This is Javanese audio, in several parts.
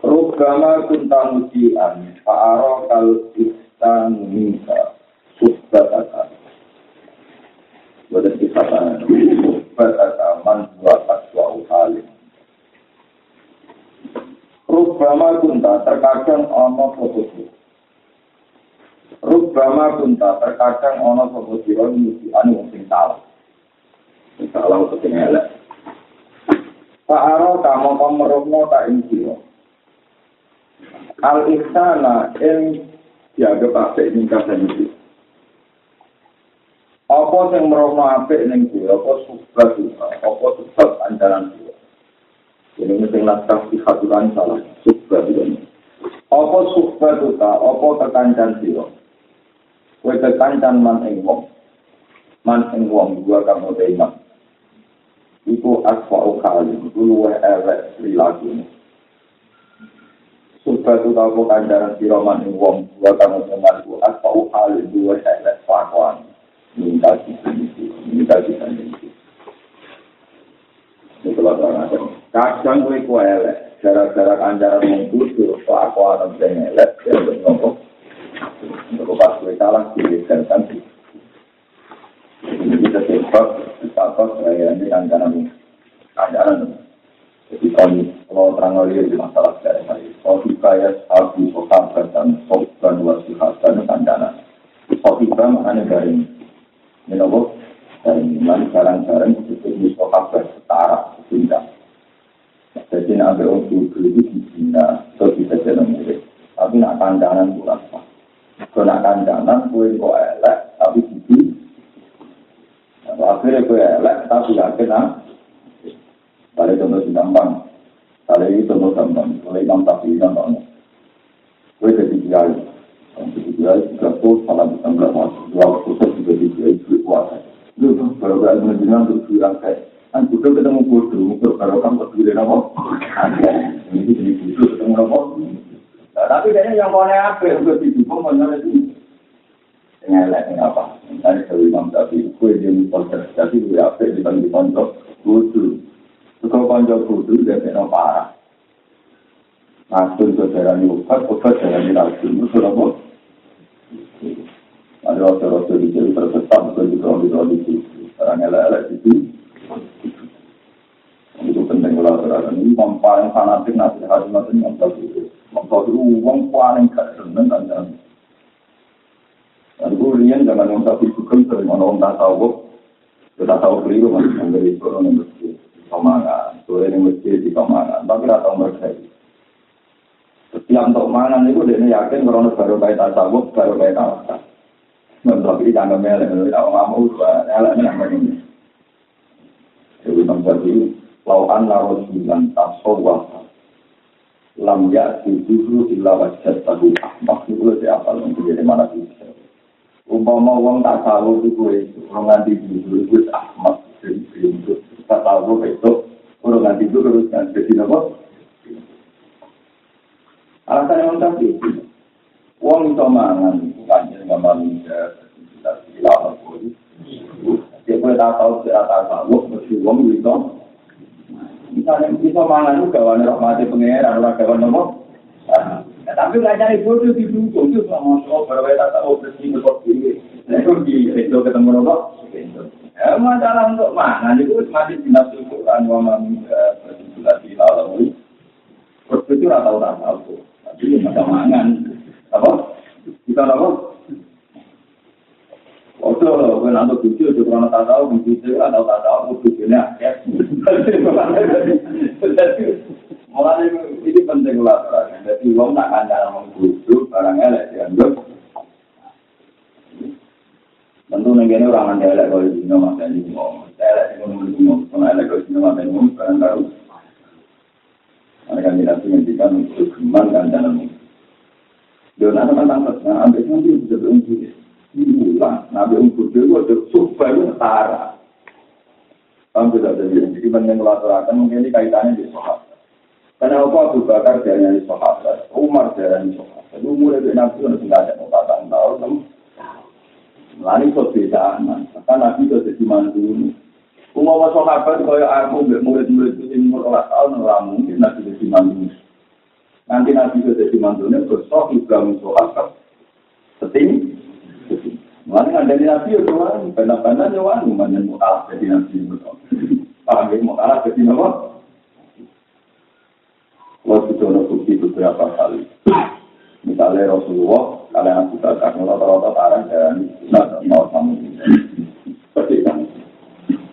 Rukama kunta mujian fa'ara kal istan minka subbatata. Wadah kisahkan subbatata man huwa aswa uhalim. Rukama kunta terkadang ono fotoku. Rukama kunta terkadang ono fotoku mujian yang sing salah. Sing salah atau sing elek. Fa'ara kamu pemerumno tak insiro. Al ihsana ing dianggap apik ning kasan iki. Apa sing merono apik ning kuwi, apa subat apa sebab andalan kuwi. Ini sing naskah di haturan salah, subat ini. Apa subat ta, apa kekancan sira. Kowe kekancan man ing wong. Man ing wong gua kamu iman. Iku asfa ukali, iku luwe elek lilakune. Subah tu tau kandaran siroman ing wong dua kamu teman ku aspa uhal dua elek fakwan minta kita minta kita ini. Ini kalau terang Kadang gue ku elek, gara-gara kandaran wong kudu fakwan dan elek, ya nopo. Untuk pas gue salah sih dan santi. Ini bisa sebab, sebab saya ini kandaran kandaran Jadi kalau terang lagi di masalah sekarang hari, kalau kaya sabu sokabat dan sokan wasihat dan kandana. Kalau kita maknanya garing, ini loh, garing iman jarang-jarang itu di sokabat setara, tidak. Jadi nak ada orang itu di Cina, itu bisa jadi mirip. Tapi nak kandanan kurang sah. Kalau nak kandanan, kue kok elek, tapi gitu. Akhirnya kue elek, tapi yakin ah, Kali contoh si gampang. Kali ini contoh gampang. Kali imam tapi ini gampang. Kue jadi kiai. Jadi kiai tiga puluh salah bisa berapa? Dua puluh juga di kiai duit kuasa. Lu baru gak menjelang untuk bilang kayak kan juga ketemu bodoh, untuk baru kamu berdiri apa? Ini jadi bodoh ketemu apa? Tapi kayaknya yang mau apa? Untuk didukung mana itu? Ngelak apa? Tadi kalau imam tapi kue dia mengkonser jadi gue apa dibanding kontok bodoh. Kalau konco kudu dia parah. Ini obat, obat darah ini racun. Itu apa? Ada rasa-rasa di sini tersesat, itu di kronik kronik itu. Sekarang elek-elek itu. Itu penting kalau terang ini. Yang paling fanatik nasi hati nasi yang bagus. Maksud itu uang paling gak seneng kan jangan. Dan gue lihat jangan yang tapi bukan sering orang tak tahu. Kita tahu keliru masih yang dari itu orang yang kemangan, sore ini mesti di kemangan, tapi rata mereka Setiap untuk mangan itu dia yakin kalau baru baik tasawuf, baru baik tawakal. Dan tapi jangan melek, kalau nggak mau dua, elek yang begini. Jadi nomor ini, lauan laro sembilan tasawuf, lam ya dulu illa wajah tahu maksud itu siapa untuk jadi mana bisa. Umpama wong tak tahu itu gue, orang nanti dulu gue ahmad jadi belum tak tahu besok orang nanti itu terus kan jadi apa? Alasan yang tapi uang itu mangan bukan yang manusia kita tidak tahu. Dia boleh tak tahu secara tak tahu mesti uang itu. Misalnya kita mangan itu kawan rahmati pengeran orang kawan apa? Tapi nggak cari bodoh di dukung itu sama so berapa tak tahu bersih bersih. Nah itu di itu ketemu apa? Ya, masalah untuk mana? Itu masih dinas Quran wa manusia berjumlah di lalu. Itu rata tahu tahu. Tapi macam mangan. Apa? Kita apa? Oke, kalau nanti tujuh, itu kalau tak tahu, tujuh atau tak tahu, tujuhnya ya. Mulai ini penting lah, jadi uang tak ada orang tujuh, barang elek dianggap Tentu negara orang anda elek kalau di sini masa ini ngomong. Elek di sini ngomong, kalau elek kalau di sini masa ini ngomong, barang baru. Mereka kan nabi ngendikan untuk geman kan dalam dan ada tentang nah ambil nanti bisa beruntung Inilah, nabi untuk dia itu supaya setara. Kamu tidak jadi, jadi penting melaksanakan mungkin ini kaitannya di sahabat. Karena apa Abu Bakar dari sahabat, Umar dari sahabat. Itu mulai dari nabi itu tidak ada kata tahun. Lani kok beda aman, karena nabi itu jadi mantu. Umar sahabat kaya aku murid-murid itu umur tahun ora mungkin nabi jadi mantu. Nanti nabi itu jadi mantunya bersok Ibrahim sahabat. Seting, Mana ada nabi itu kan, benar-benar nyawa, mana mau kalah jadi nabi itu. Paham ya, mau kalah jadi apa? Waktu itu ada bukti beberapa kali. Misalnya Rasulullah, kalian aku tak akan rata-rata tarang dan mau kamu seperti itu.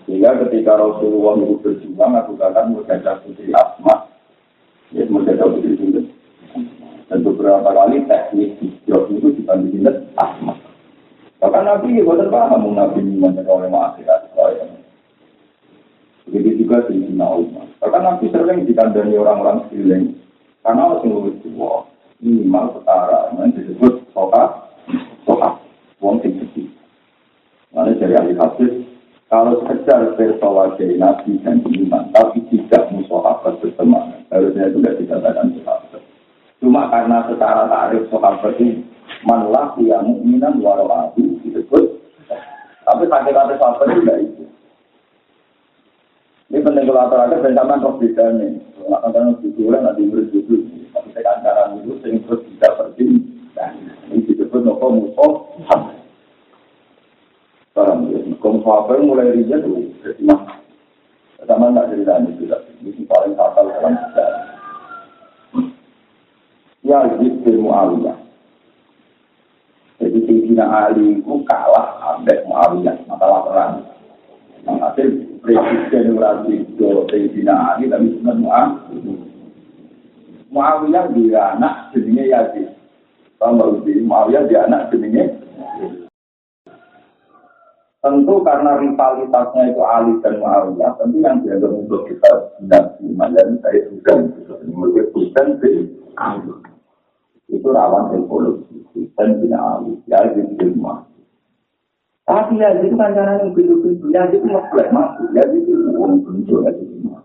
Sehingga ketika Rasulullah itu berjuang, aku akan menjaga putri Asma, ya menjaga putri Sinten. Dan beberapa kali teknik hijrah itu dibandingin Asma. Bahkan Nabi ya bukan paham Nabi menjaga oleh akhirat saya. Begitu juga di Sina Umar. Bahkan Nabi sering dikandani orang-orang sekeliling. Karena ngurus dua. Minimal setara. Yang disebut soka. Soka. Wong sing sedih. Mana dari ahli hadis. Kalau sekedar persoalan Nabi dan iman. Tapi tidak musahabat bersemangat. Harusnya itu tidak dikatakan sahabat. Cuma karena secara tarif sahabat ini. Manlah yang mu'minan walau disebut. Tapi sakit-sakit sahabat itu tidak itu. Ini penting kalau atau-atau dan sama roh bedanya. Kalau akan dikulang nanti berjudul. Tapi saya cara itu sering terus tidak penting. Ini disebut nopo musuh. Paham ya? Apa yang mulai rija tuh, jadi mah. Sama nggak cerita ini juga. Ini paling fatal dalam sejarah. Ya, Zidil Mu'awiyah. Jadi Sayyidina Ali itu kalah sampai Mu'awiyah. Masalah perang. Menghasil presiden Rasul Sayyidina Ali tapi sebenarnya Muawiyah dia anak jenenge Yazid. Kalau di Muawiyah dia anak jenenge Tentu karena rivalitasnya itu Ali dan Muawiyah, tentu yang dianggap untuk kita tidak dan saya juga menurut Husain bin Ali. Itu rawan evolusi. Husain bin Ali, Yazid bin Muawiyah. Tapi ya itu kan yang pintu-pintu, ya itu ngeplek masuk, ya itu uang pintu, ya itu semua.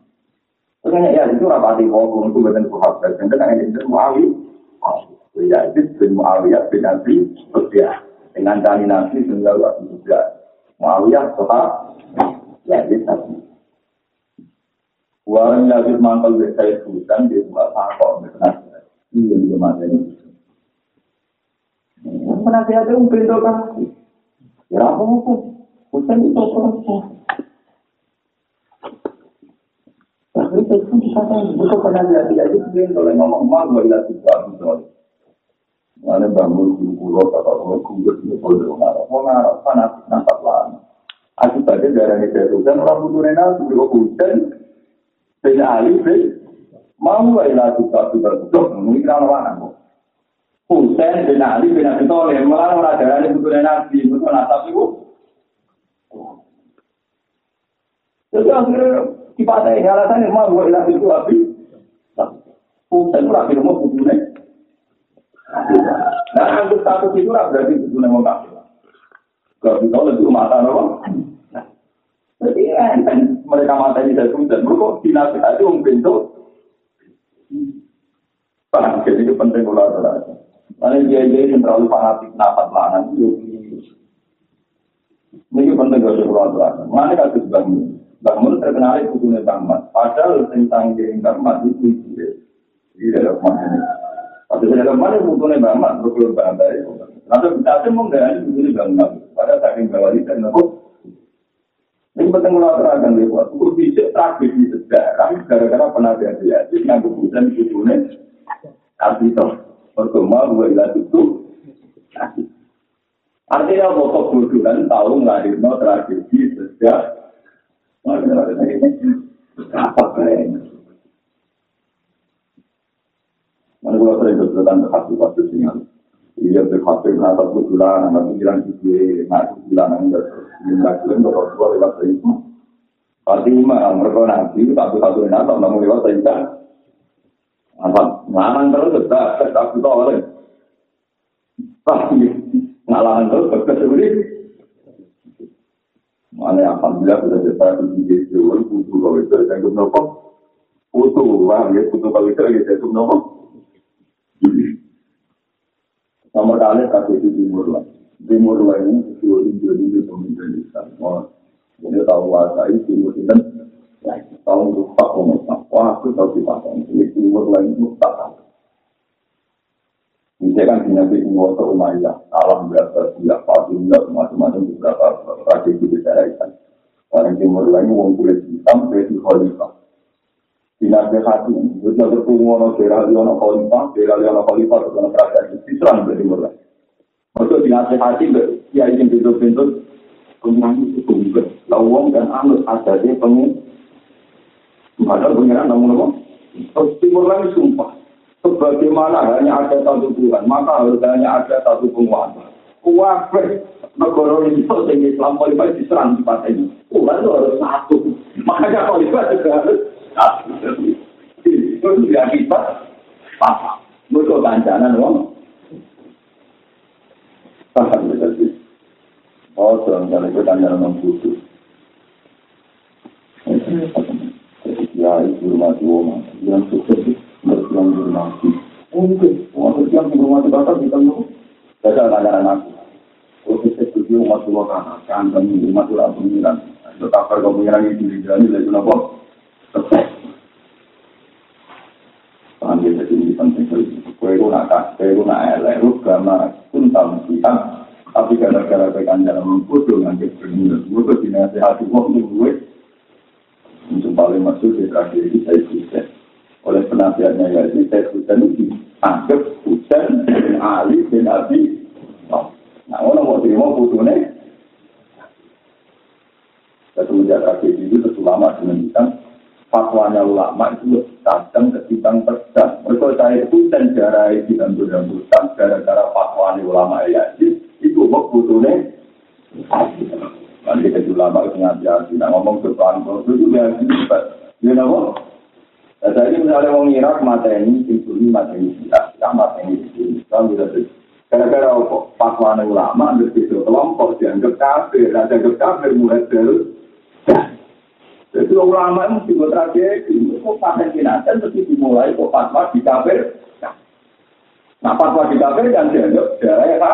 Makanya ya itu rapati ngomong, itu betul kuhat, dan kan itu muawi, ya itu bin muawiyah bin nabi, ya dengan tani nabi, sehingga waktu juga muawiyah, soha, ya itu tadi. Warang yazid mangkal saya hutan, dia buat apa, ini yang dia. Penasihat itu pintu kasih. Mau ngarap panas nampak lama. Akibatnya darah ini dari hutan orang butuh rena, sudah hutan. Sehingga alih, mau itu aku soal. Mungkin orang-orang Husain bin Ali bin Abi Thalib malah ora darane putune Nabi, betul nasab iku. Jadi akhirnya dipakai alasan yang mau gue ilah itu Abi. Husain ora kira mau putune. Nah, anggap status itu ora berarti putune mau kafir. Kalau kita lebih mata nopo. Jadi mereka mata ini saya Husain, kok dinasihati mungkin tuh. Paham, jadi itu penting ular-ular. Karena dia dia yang terlalu fanatik nafas lanang itu. Ini gak usah keluar belakang. Mana kasus bangun? Bangun terkenal itu punya tamat. Padahal tentang yang tamat itu dia. Dia ada mana? Tapi saya ada mana butuhnya tamat terus keluar bantai. Nanti kita semua dari ini bangun. Pada saking bawah itu aku. Ini penting melakukan dia buat. Itu bisa tragedi sejarah. Gara-gara pernah dia dia. Jadi yang kebutuhan itu punya. Itu. Pertama, gue ilah itu. Artinya, pokok bodohan tahu ngelahirno tragedi sejak. Apa keren? Mana kalau sering berkata hati waktu sini, iya berhati kenapa kebetulan, nama pikiran kita, nak kebetulan, enggak enggak itu. Pasti mah mereka nanti satu satu enak, tak mau lewat itu. Apa? Ngarang terus, tak, tak, tak, oleh. Tapi, ngalangan terus, bekas ini. Mana alhamdulillah sudah saya di Jawa, butuh kalau itu, saya ikut nopo. Butuh, wah, ya, butuh kalau itu, saya ikut nopo. Nomor kali, kasih di timur lah. Timur lah ini, dua Indonesia pemimpin Islam. Ini tahu bahasa itu, timur itu, tahun lupa komentar. Wah, aku tahu sifatnya. Ini timur lain mustahil. Ini kan dinasti penguasa Umayyah. Alam biasa, dia Fatimiyah, macam-macam beberapa tragedi besar itu. Orang timur lain wong kulit hitam, jadi khalifah. Dinasti hati, itu ketemu ono daerah Leona Khalifah, daerah Leona Khalifah, itu ono kerajaan diserang dari timur lain. Maksud dinasti hati, ya ingin bentuk-bentuk, kemudian itu juga. Lawang dan anut ada di pengen Padahal pengiran namun apa? Terus timur lagi sumpah. Sebagaimana hanya ada satu Tuhan, maka harus hanya ada satu penguasa. Kuwabe negara ini yang Islam Khalifah diserang di partai ini. Tuhan itu harus satu. Makanya Khalifah juga harus satu. Itu dia kita paham. Mereka kancanan wong. Paham betul Oh, jangan itu tanya orang khusus. Kiai hormati wong yang sukses berjuang hormati mungkin orang yang hormati bapak kita mau saya ngajaran aku Oke, saya setuju umat tua kan, kan kami umat tua pengiran. Tetap kalau pengiran itu dijani, jadi kenapa? Sukses. Panggil jadi ini penting sekali. Kue itu nak kue itu nak elek, lu karena pun tahu kita. Tapi gara-gara pekan dalam mempunyai dengan kebenaran, gue berdinasihati waktu gue untuk paling masuk di tragedi saya Husain. Oleh penasihatnya Yazid, saya Husain itu dianggap Husain bin Ali bin Abi Nah, orang mau terima putusnya. Semenjak tragedi itu ulama dengan fatwanya ulama itu kadang ketimbang tegas. Mereka saya itu dan itu dan berdampingan gara-gara fatwanya ulama Yazid itu mau putusnya. Nanti kita ulama itu ngaji nah ngomong depan itu juga gitu, ya nama. Saya ini misalnya orang Irak mata ini, ini mata ini, kita mata ini, kita bisa Gara-gara apa? Fatwa ulama, berbeda kelompok, dianggap kafir, ada dianggap kafir mulai dari jadi ulama itu juga tragedi, itu pakai jenazah terus dimulai kok fatwa di kafir. Nah fatwa di kafir kan dianggap darah ya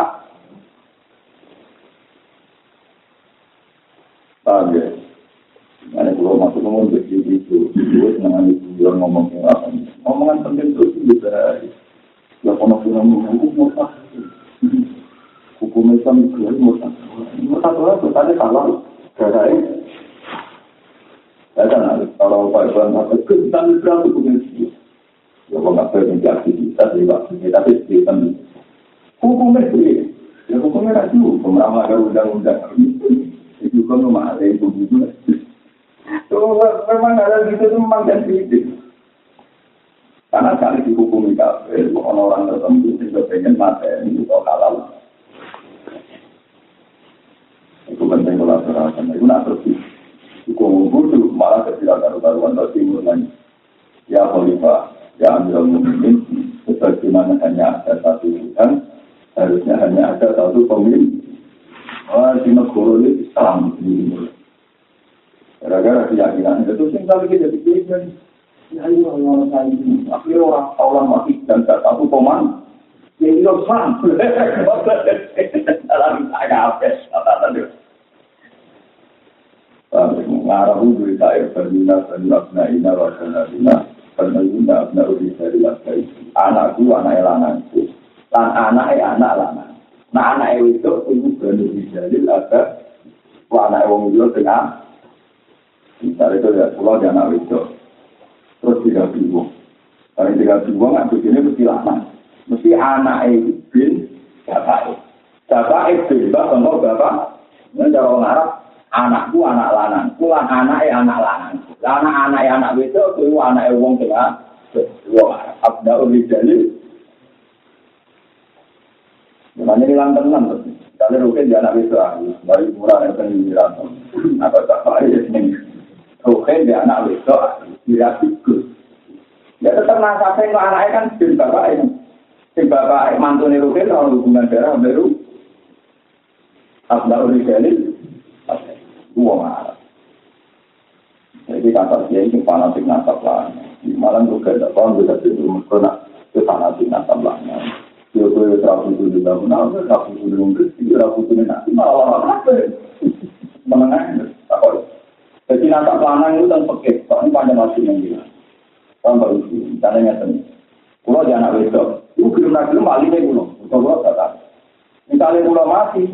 Paham ya? Mana kalau masuk ngomong begitu itu, itu dengan itu yang ngomong apa? Ngomongan penting itu bisa. Ya kalau kita ngomong hukum murtad, hukum itu murtad. Murtad itu tadi salah, gara ini. Ya kan, kalau Pak Iwan kata, kita tidak hukum itu. Ya kalau nggak pengen aktivitas, ya aktivitas tapi kita hukum itu. Ya hukumnya itu, pemerintah ada undang-undang itu kan rumah ada itu gitu. memang ada gitu itu memang dan Karena kali dihukumi kafir, orang-orang tertentu juga pengen materi itu halal. Itu penting kalau terasa, itu nak terus. Hukum kudu malah kecil karu-karuan dari timur lagi. Ya khalifah, ya ambil mungkin, sebagaimana hanya ada satu Tuhan, harusnya hanya ada satu pemimpin. Di negara ini Islam. Gara-gara keyakinan itu, sing kali kita pikirkan, ya ini orang saya ini, akhirnya orang orang mati dan tak satu koman, ya ini Islam. Dalam saya apa? Kata-kata Ngarah itu saya berbina berbina berbina ina wasana bina berbina berbina berbina berbina anakku anak lanangku lan anak anak lanang Nah anak itu itu berani dijalil ada anak wong itu tengah misalnya itu ya pulau di anak itu. Terus tiga bingung kalau tiga bingung nggak begini mesti lama. Mesti anak itu bin bapak. Bapak itu bapak untuk bapak. Ini orang Arab anakku anak lanang pulang anak anak lanang anak anak anak itu itu anak wong tengah. Arab abdul dijalil Makanya hilang tenang. Kalau rukin dia anak bisa, dari murah yang penyiran. Apa tak baik ini? Rukin dia anak bisa, dia ikut. Ya tetap nasabnya ke anaknya kan bin bapak ini. Bin bapak mantu ini rukin, kalau hubungan darah baru. Abdul Rizali, dua marah. Jadi kata dia ini fanatik nasab lah. Malam juga tidak tahu bisa tidur mereka nak ke fanatik nasab lah. Dia tuh rapu tuh di nama, rapu tuh di dalam rapu tuh nanti malah apa? Menengah, apa? Jadi nasab lanang itu kan pakai, soalnya panjang masih yang bilang. Tambah uji, misalnya nyata Kalau dia anak wedok, itu belum lagi malingnya kulo. Kalau kata, misalnya kulo mati,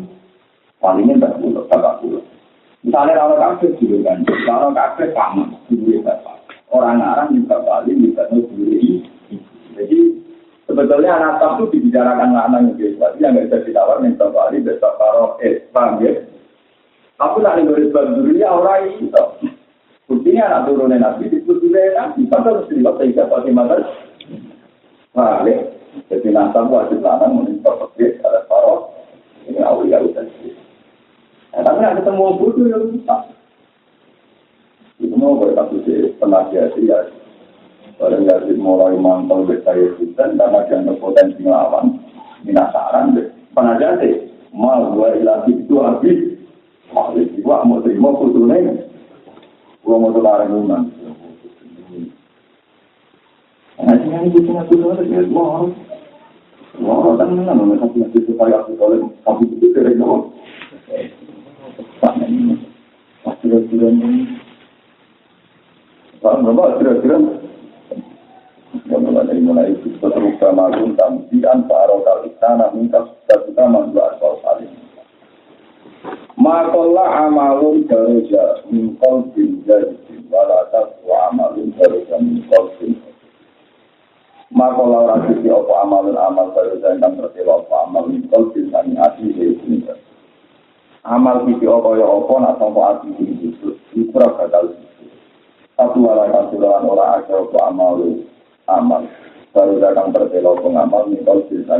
malingnya tak kulo, tak kulo. Misalnya kalau kafe juga kan, kalau kafe sama, juga bapak. Orang orang juga paling juga sendiri. Jadi sebetulnya anak itu dibicarakan lanang yang biasa, yang nggak bisa ditawar minta balik besok kalau eh paham ya. Aku tak nih dulu ya orang itu. Buktinya anak turunnya nabi juga nabi. Kita harus dilihat sehingga pakai mata. Balik. Jadi nasab wajib lanang meminta fakir ada paro. Ini awal udah Nah, tapi ada ketemu bodoh yang bisa. Itu mau berkata sih tenaga ya. Pada jadi mulai mantau saya hutan karena dia potensi ngelawan. Minasaran deh. Penaja sih. Mal dua ilasi itu habis. Mal itu mau terima fotonya. Gua mau terlarang ulang. Nah, ini itu cuma itu saja. Wah, wah, kan mana mana satu yang supaya aku kalau kamu itu dari nol. Kira-kira ini. Berapa kira-kira? Ya mulai dari itu terus sama guntam di antara kali tanah minta sudah kita mandu asal kali. Makola amalun daruja min qalbin jadi wala taswa amalun daruja min qalbin. Makola orang sisi apa amalun amal daruja yang tersewa apa amal min qalbin sani ati ini amal sisi apa ya apa nak sampo ati ini itu itu bakal satu wala kasulan orang aja apa amal amal baru datang tersewa pengamal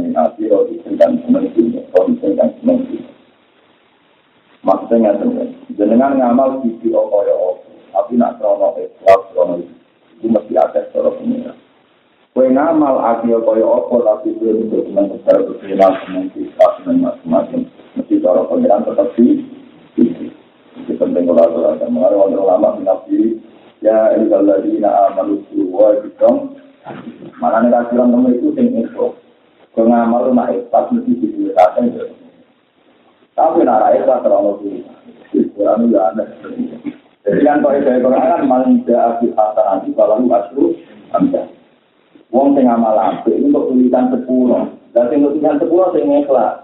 min qalbin sani ati roti dan seneng roti dan seneng Maksudnya nggak jenengan ngamal sisi apa ya apa, tapi nak krono ikhlas krono itu mesti ada cara pengira. Kue ngamal aki apa ya apa, tapi kue untuk senang besar berkira senang ikhlas senang macam-macam, mesti cara pengiran tetap di sisi. Itu penting kalau ada orang mengenai orang lama nabi ya ilalladina amalu wa bidong mana nih kasiran kamu itu sing itu kue ngamal rumah ikhlas mesti dibiasakan Tapi nara ikhlas terlalu dulu. Quran itu ada. Jadi kan kalau saya Quran kan malah tidak asli hasan nanti kalau aslu anda. Wong sing amal apik itu untuk tulisan sepuluh. Dan sing tulisan sepuluh sing ikhlas.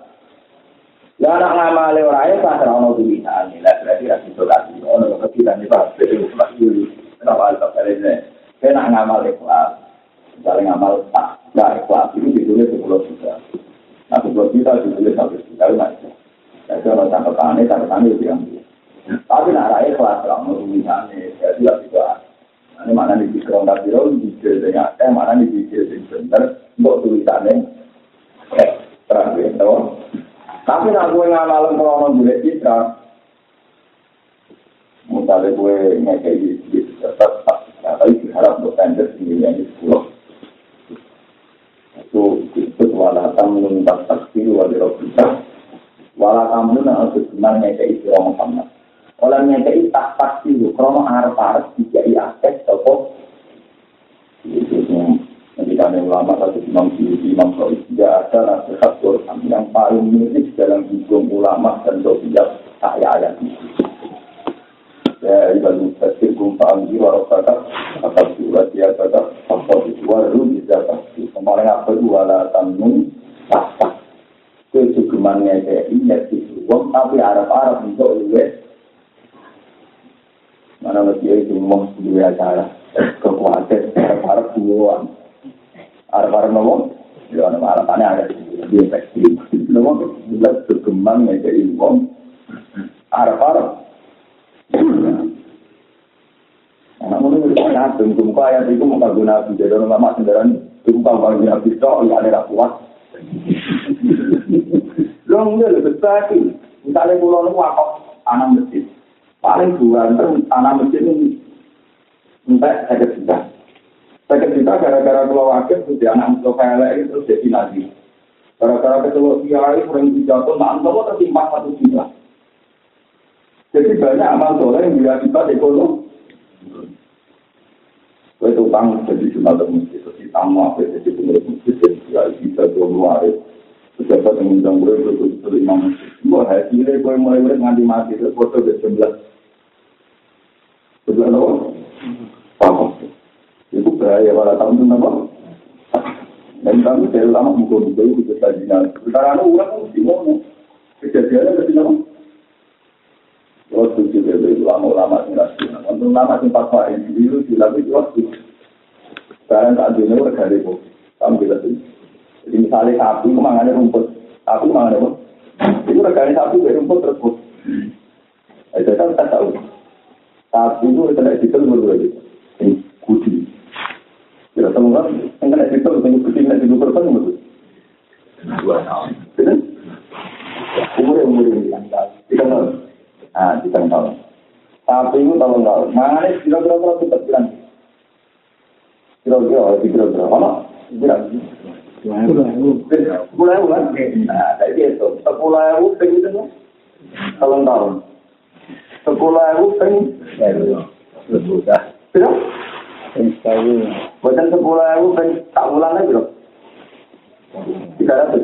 Ya anak ngamal ora ikhlas terlalu tulisan. Lah berarti ra iso kasih. Ono kok kita nih Pak, itu ikhlas dulu. Kenapa ada kalian Saya nak ngamal ikhlas. Misalnya ngamal tak, nggak ikhlas, itu ditulis sepuluh juta. Nah, sepuluh juta ditulis satu juta, itu Jadi orang catatan ini, itu yang Tapi nak rakyat kelas lah, mau tulisannya, jadi tidak bisa. Ini mana nih pikir orang kafir, pikir dengan eh mana nih pikir yang benar, untuk tulisannya. Eh, terakhir, tahu? Tapi nak gue ngamalin kalau orang boleh citra, misalnya gue ngekei di tetap, tapi berharap untuk tender sendiri yang di sekolah. Itu itu walatan menuntas taksir wali kita. wala kamu nang sebenarnya kayak itu orang Muhammad. Oleh nyekei tak pasti lu, krono arep arep dijai akses toko. Itu ketika ada ulama satu imam sisi imam kau tidak ada nasihat Quran yang paling mirip dalam hukum ulama dan sosial saya ayat ini. Ibadah tafsir kum paham jiwa rokata atau surat dia kata apa itu waru bisa pasti. Kemarin apa dua lah tamu tak kecukupannya kayak ini uang tapi harap-harap untuk luwes mana lagi itu? Mau dua acara kekuatan harap-harap uang harap-harap ngomong ya nama harapannya ada di efektif ngomong jelas berkembangnya kayak uang harap-harap Anak muda itu kan tunggu ayat itu mau guna jadi orang lama sendirian tunggu bagi nabi itu ya ada kuat Long ini lebih baik. Misalnya pulau ini wakaf tanah masjid. Paling dua tanah masjid ini entah saya sudah. Saya cerita gara-gara keluar wakil, sudah anak Mustafa Elek itu jadi nabi. Gara-gara ketua kiai sering dijatuh, nah antum tertimpa satu juta. Jadi banyak amal soleh yang berakibat ekonomi. Itu utang jadi cuma masjid, jadi tamu apa jadi pengurus masjid, jadi bisa dua waris. Pejabat yang undang gue itu itu imam masjid. Wah, haji ini gue mulai mulai nganti mati, terus foto ke sebelah. Sebelah apa? Paham. Itu bahaya pada tahun itu apa? Dan kami dari lama buka-buka itu kita kajian. Sekarang orang mesti ngomong. Kejadiannya ketika apa? Oh, setuju dari ulama-ulama yang rasional. Untuk ulama yang fatwa ini, itu bilang itu waktu. Sekarang tak ini dari itu. Kamu bila itu. Jadi misalnya sapi, kemangannya rumput. Sapi kemangannya rumput. Itu regane sapi dari rumput tersebut. Itu kan tak tahu. Sapi itu kena dikel berdua gitu. Ini kudi. Kira semua yang kena dikel, yang kudi kena dikel persen betul. Dua tahun. Betul? Umurnya umurnya. Tiga tahun. Nah, tiga tahun. Tapi itu tahun tahun. Ini kira-kira kalau kita bilang. Kira-kira, kira-kira. Mana? Kira. Sepuluh ewu kan? Nah, kayak gitu. Sepuluh ewu peng itu kan? Tahun tahun. Sepuluh ewu peng. Sudah. Sudah? Bukan sepuluh ewu peng. Tak ulang lagi loh. Tiga ratus.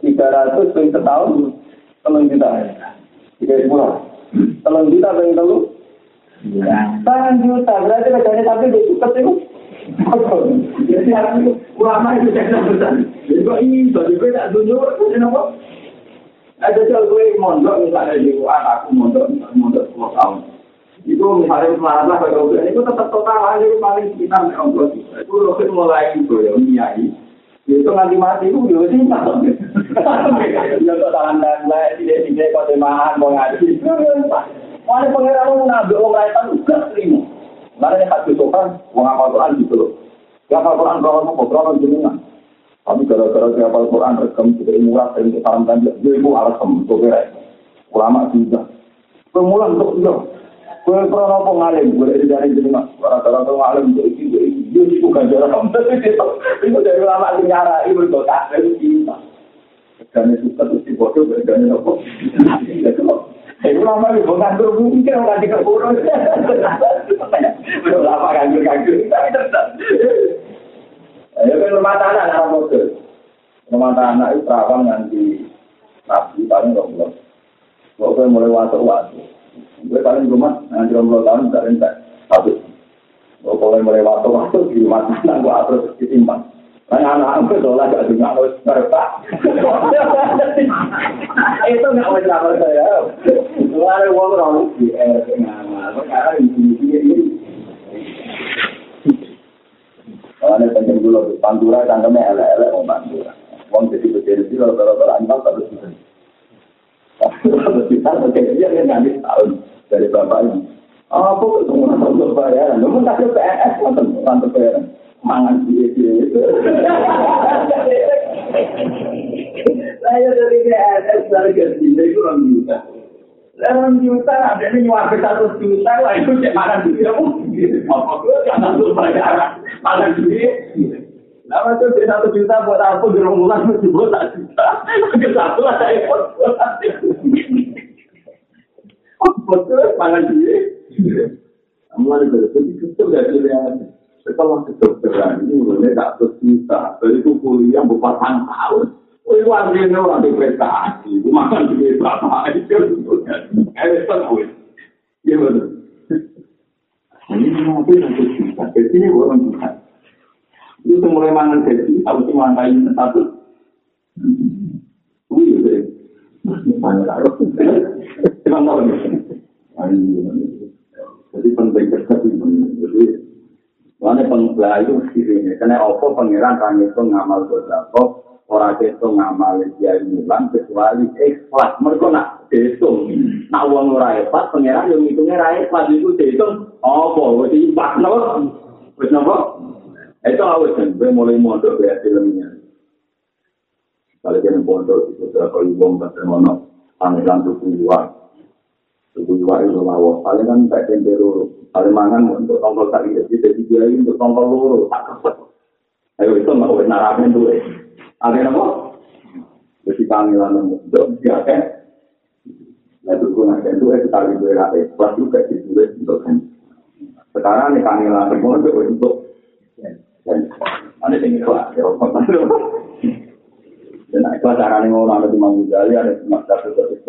Tiga ratus peng setahun. Telung juta. Tiga sepuluh. Telung juta peng telung. Juta. Berarti kerjanya tapi dia itu. Jadi aku ulama itu besar. Jadi kok ini bagi gue tak tunjuk, kenapa? Ada jual gue mondok misalnya di UAN, aku mondok mondok 10 tahun. Itu misalnya masalah pada gue, itu tetap total aja paling nih ongkos. Itu roket mulai itu ya, miai. Itu nanti mati itu juga sih tak. Ya kok tangan dan lain tidak tidak kau temahan mau ngaji. Mana pengiran mau ngambil orang lain kan gak terima. Mana yang hati sopan, mau ngapal Quran gitu loh. Ngapal Quran berapa mau berapa jenengan. Tapi gara-gara ngapal Quran rekam sudah murah dan disarankan dia itu alasan untuk beres. Ulama juga. Pemulang untuk dia. Kue pernah apa ngalim, gue dari dari jenengan. Rata-rata ngalim untuk itu, itu itu bukan jarak. Itu dari ulama yang nyara, itu berdoa, itu cinta. Dan itu suka terus dibodoh, dan itu apa? Itu lama itu nganggur mungkin orang di keburu. Lama nganggur nganggur. Tapi tetap. Ayo ke rumah tanah nara mobil. Rumah tanah itu terawang nanti nabi paling nggak belum. Gue mulai waktu waktu. Gue paling rumah nanti dua tahun dari entek satu. Gue mulai waktu waktu di rumah tanah gue terus disimpan. Karena anak-anak itu lah gak dengar harus ngerpak. Itu mau sama saya. Lalu uang orang di air ngamal. Sekarang di sini ini. Kalau dulu pantura tangkapnya elek-elek mau pantura. Uang jadi berdiri sih kalau kalau kalau anjal terus bisa. Terus kita mungkin dia kan nanti tahun dari bapaknya. Apa itu untuk bayaran? Mau kasih PNS kan untuk bayaran? Mangan dia dia itu. Saya dari KSS dari gaji itu orang juta. Orang juta ada ini nyuap satu juta lah itu cek makan dia mungkin. Apa gue jangan tuh bayaran makan dia. Nama tuh cek satu juta buat apa di rumah mesti buat satu juta. Ke satu lah saya satu. Betul makan dia. Kamu ada betul betul dari yang setelah kedokteran ini mulai tak terpisah dari itu kuliah berpasang tahun itu artinya orang di prestasi, makan di berapa itu sebetulnya. Eh, terus, ya betul. Ini nanti nanti bisa, jadi ini orang bisa. Itu mulai mangan gaji, harus dimantai satu. Oh, iya, deh. Mana taruh? Emang tahu nih. Jadi penting kerja Jadi Soalnya pengbelah itu dirinya. Karena apa pengiran kami itu ngamal sodako, orang itu ngamal dia mulan kecuali ikhlas. Mereka nak dihitung. Nak uang ora hebat, pengiran yang hitungnya ora hebat itu dihitung. Apa? Wis impak no? Wis nopo? Itu awet kan, gue mulai mondok ya filmnya. Kalau kena pondok itu kalau uang kata mono, pangeran tuku dua, tuku dua itu lawa. Paling kan tak kentero Kalau mangan untuk tongkol tak iya, jadi dia untuk tongkol loro tak kepet. Ayo itu nggak boleh narapin tuh. Ada apa? Jadi panggilan untuk dia kan. Nah itu gue nggak itu kita lagi gue rame. Kelas juga ditulis untuk kan. Sekarang nih panggilan semua itu untuk dan ada yang ikhlas ya. Dan caranya ngomong ada di Imam Ghazali, ada di Mas Satu Satu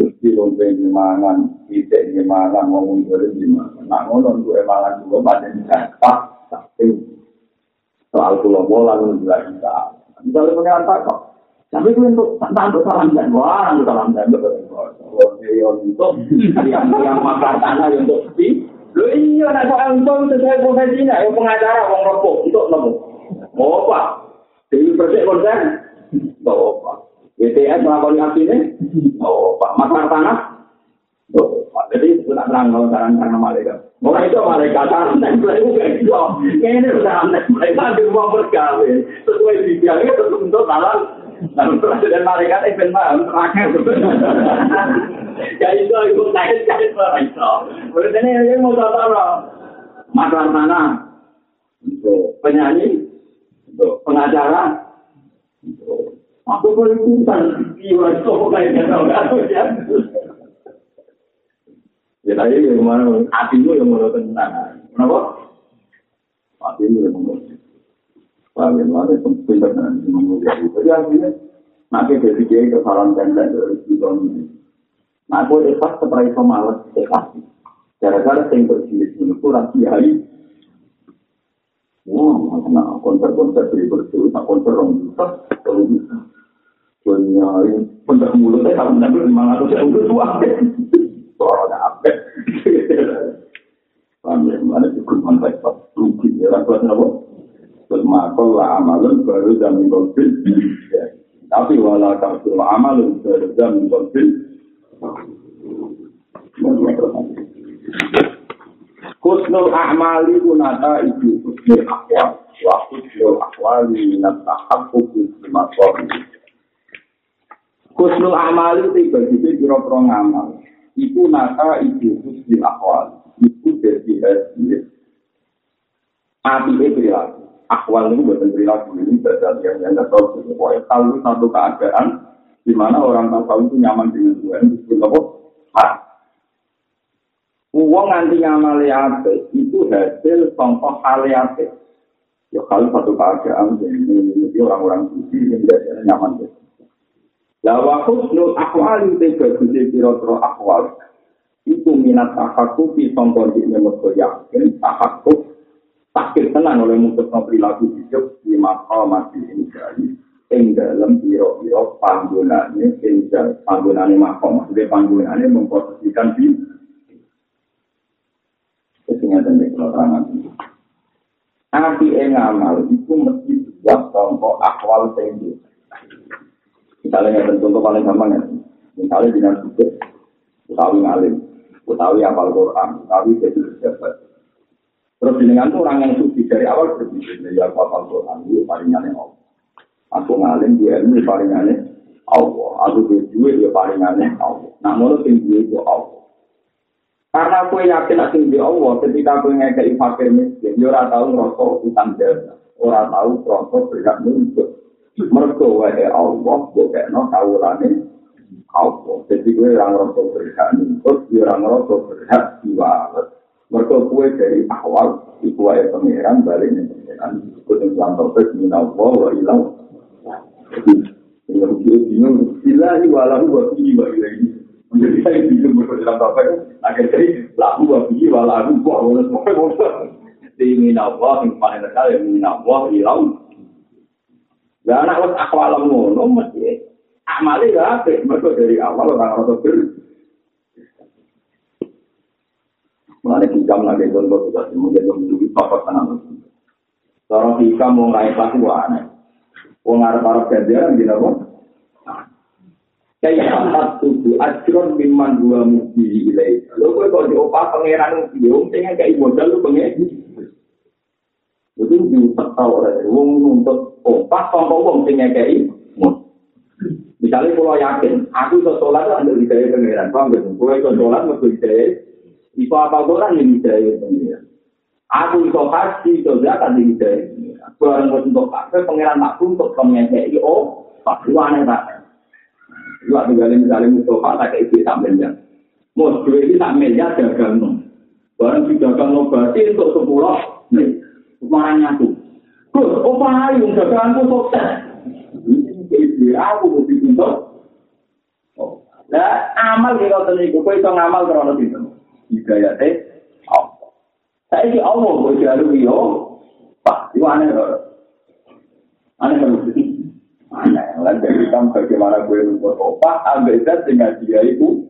Gusti wong pengen mangan, kita ini mangan, ngomong dari gimana. Nah, ngono gue mangan juga pada pak, tapi soal pulau bola lu juga bisa. Misalnya pengen kok. Tapi gue untuk tentang untuk salam dan wah, untuk salam dan untuk yang yang makan tanah untuk sepi. Lu iya, nak soal untuk sesuai profesinya, yang pengacara, wong rokok, untuk nemu. Mau apa? Jadi persik konsen, mau apa? BTS melakukan aksinya, oh Pak Makar Tanah, Jadi kita terang kalau sekarang karena malaikat. Orang itu malaikat tanah, nempel itu kayak gitu. Ini udah nempel, di rumah bergawe. Sesuai dibiarnya terus untuk salah. Dan presiden malaikat event malam terakhir. Ya itu itu saya cari itu. Berarti ini mau tahu Makar Tanah, penyanyi, pengacara, Aku boleh kutan, iya, itu kayak gitu, ya. Tadi yang kemana, hatimu yang mau tenang. Kenapa? Hatimu yang mau Paham ya, mana itu pintar dan Jadi akhirnya, nanti dari dia kesalahan tenda dari itu. Nah, aku ikhlas setelah itu malas, ikhlas. Gara-gara saya bersih, itu kurang kiai. Wah, nah, konser-konser beri bersih, tak konser orang bisa, kalau bisa. punya pendak mulutnya kalau menambil lima ratus ribu itu Soalnya apa? Paham Mana cukup manfaat pas rugi ya lah buat apa? Buat makol lah amalun baru jamin konflik. Tapi wala kasul amalun baru jamin konflik. Kusnul a'mali kunata itu kusnul akwal. Wa kusnul akwali nata hakku kusnul Kusnul amal itu bagi kira-kira ngamal. Iku naka ibu kusnul akwal. Iku jadi hasil. Api itu perilaku. Akwal ini buatan perilaku ini berdasar yang yang tidak tahu. Pokoknya kalau satu keadaan di mana orang tahu itu nyaman dengan Tuhan, itu apa? Haram. Uang nanti nyaman itu hasil contoh hal Ya kalau satu keadaan ini orang-orang suci yang biasanya nyaman dengan La wa husnul akwali te gede pira-pira akwal. Iku minat tahakku di sangkon di mergo yakin tahakku sakit tenan oleh mutus perilaku hidup di maka mati ini jadi ing dalam piro-piro panggunane ing panggunane maka maksudnya memposisikan di Kesinga dan keterangan Api ing amal itu mesti buat contoh akwal tinggi Misalnya yang contoh paling gampang ya, misalnya dengan suku, utawi ngalim, utawi apal Quran, utawi jadi pejabat. Terus dengan itu orang yang suci dari awal berpikir, ya apal Quran itu paling aneh Allah. Aku ngalim, dia ini paling aneh Allah. Aku duit, dia paling aneh Allah. Menurut tinggi itu Allah. Karena aku yakin aku tinggi Allah, ketika aku ngekei fakir miskin, dia orang tahu rokok utang jasa. Orang tahu rokok berhak nuntut. Mergo wae Allah bukekno kawulane Allah. Jadi gue orang rasa berhak nuntut, orang rasa berhak diwalet. Mergo gue dari awal, ibu wae pangeran balik nih pangeran. Gue yang bilang topik minallah wa ilang. Ini rugi bingung. Ilahi walahu wa fihi wa ilahi. Menjadi saya bingung berdalam topik. Akhirnya lahu wa fihi wa lahu wa wa wa wa Di minallah yang paling dekat minallah ilang. Lah anak wis akwal ngono mesti amale ya apik mergo dari awal ora ono ber. Mulane hikam lagi contoh sudah mungkin menjadi papa tanam. Orang hikam mau pasti gua aneh. Wong arep-arep ganjaran gitu apa? Kayak empat tujuh ajron biman dua mubi ilai. Lo kok kok diopah pangeran yo sing kayak modal lu pengen. Itu diutak tau wong nuntut Pas tongkol wong sing ngekei. Misalnya kalau yakin, aku iso sholat itu ambil hidayah pengeran. Paham gak? Kalau iso sholat, mesti hidayah Iku apa Quran yang hidayah pengiran. Aku iso haji, iso zakat yang hidayah pengiran. Barang untuk kafe, pengiran makhluk untuk pengekei, oh, pak, itu aneh tak. Itu ada kali misalnya Mustafa tak kayak itu tak miliar. Mau dua ini tak miliar dagang. Barang di dagang no berarti untuk sepuluh nih. Kemarin aku. Gus, apa ayo daganganku sukses. Ini aku mesti untuk. Lah amal ki ngoten niku kowe iso ngamal krono pinten. Hidayate apa? Saiki Allah kok jalu yo. Pak, iku aneh lho. Aneh lho. Aneh, lan dari kam bagaimana gue nuntut opa, ambil zat dengan dia itu.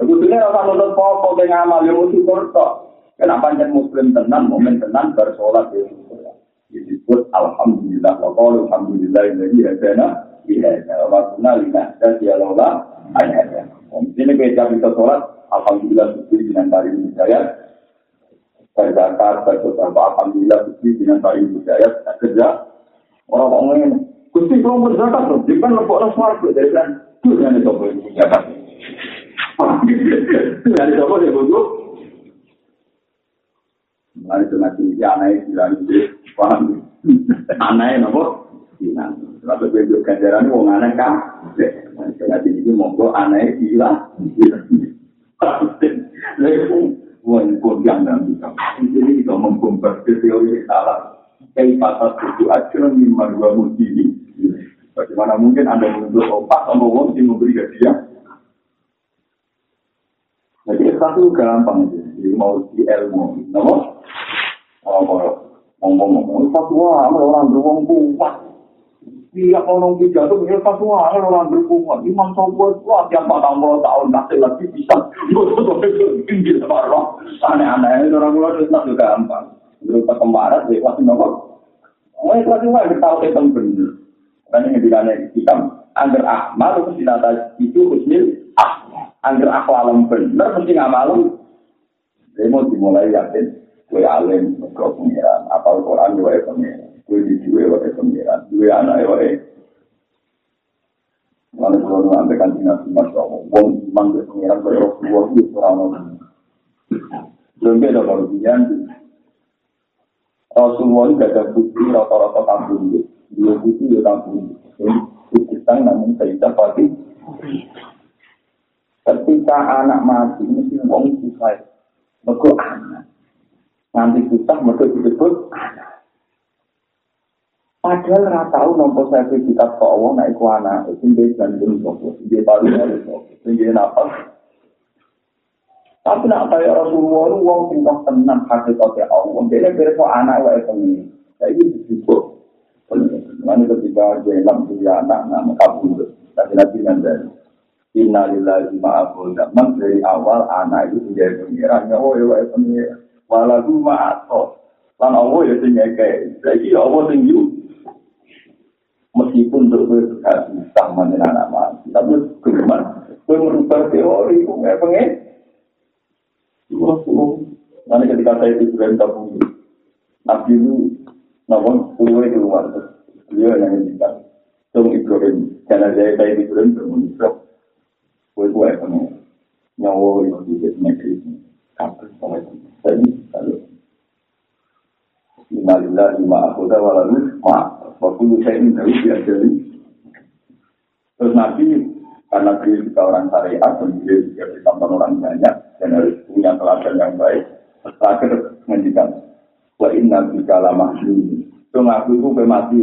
Sebetulnya orang nuntut popo ke ngamal yang syukur tok. Kenapa pancen muslim tenan, momen tenan bersolat di disebut alhamdulillah wa qalu alhamdulillah alladzi hadana ila wa kunna linahtadiya dia lola ayatnya. Ini kita bisa sholat, Alhamdulillah suci dengan tari hidayat. Berzakat, berzakat, Alhamdulillah suci dengan tari hidayat. Kerja, orang-orang ini. Gusti belum berzakat loh, dia kan lepok orang suara dari kan. Itu yang dicoba ini zakat. Itu yang dicoba dia butuh. Mari itu nanti ya itu paham. Aneh nopo. Lalu gue juga ganjaran wong aneh kan. Jadi ini monggo aneh gila. Wah, pun yang nanti Jadi kita membongkar teori salah. Kayak pasal itu aja lima dua mudi. Bagaimana mungkin anda menuntut opak sama wong yang memberi hadiah? Jadi satu gampang jadi mau di ilmu, nama? Ngomong-ngomong, fatwa orang beruang kuat. Iya orang tiga itu punya satu hal orang berkumpul. Imam Sobo wah tiap patang puluh tahun nanti lagi bisa. Tinggi separuh. Aneh-aneh orang luar itu tak juga gampang. Berupa kemarin di kelas nomor. Oh itu kelas nomor kita tahu itu benar. Karena yang dikane kita agar amal itu sinata itu husnil ah. Agar akhlak benar mesti ngamal. Jadi mau dimulai yakin. Kue alim, kau pengiran, apal Quran juga pengiran. Kue di duwe wae pengiran, duwe anak wae. Lalu kalau nu ambil kan tinggal masya Allah, wong ke pengiran ke Rasulullah itu orang Belum beda kalau dia Rasulullah itu gak ada bukti rata-rata kampung itu. Dia bukti ya kampung itu. Bukti namun saya pasti. Ketika anak mati, mesti wong susah. Mereka anak. Nanti susah, mereka disebut. Padahal ora tau nampa sertifikat kok Allah nek iku anak sing dia gandeng sapa, dia palu dari sapa, sing dia napa. Tapi nak kaya Rasulullah itu wong sing kok tenang hakikate Allah, dia kira kok anak wae pengen. Saiki disebut Mana ketika Zainab punya anak nama kabur, tapi nabi nanti Innalillahi ma'abul zaman dari awal anak itu menjadi pengirannya, oh ya pengiran. Walau ma'ato, lan Allah ya sing ngekei, saiki Allah sing yuk. meskipun untuk gue suka bisa mandiin anak mati tapi gimana gue merubah teori gue nggak pengen nanti ketika saya di bulan tabung nabi itu namun keluar di luar beliau yang ngendikan Tung Ibrahim karena saya saya di bulan bermuncul gue gue pengen nyawa yang di negeri kapan sama itu tadi Innalillah lima akhoda walalu ma waktu saya ini dari diajari terus nanti karena beliau juga orang syariat dan beliau juga ditonton orang banyak dan harus punya teladan yang baik terakhir menjadikan wa inna bika lama itu ngaku itu gue mati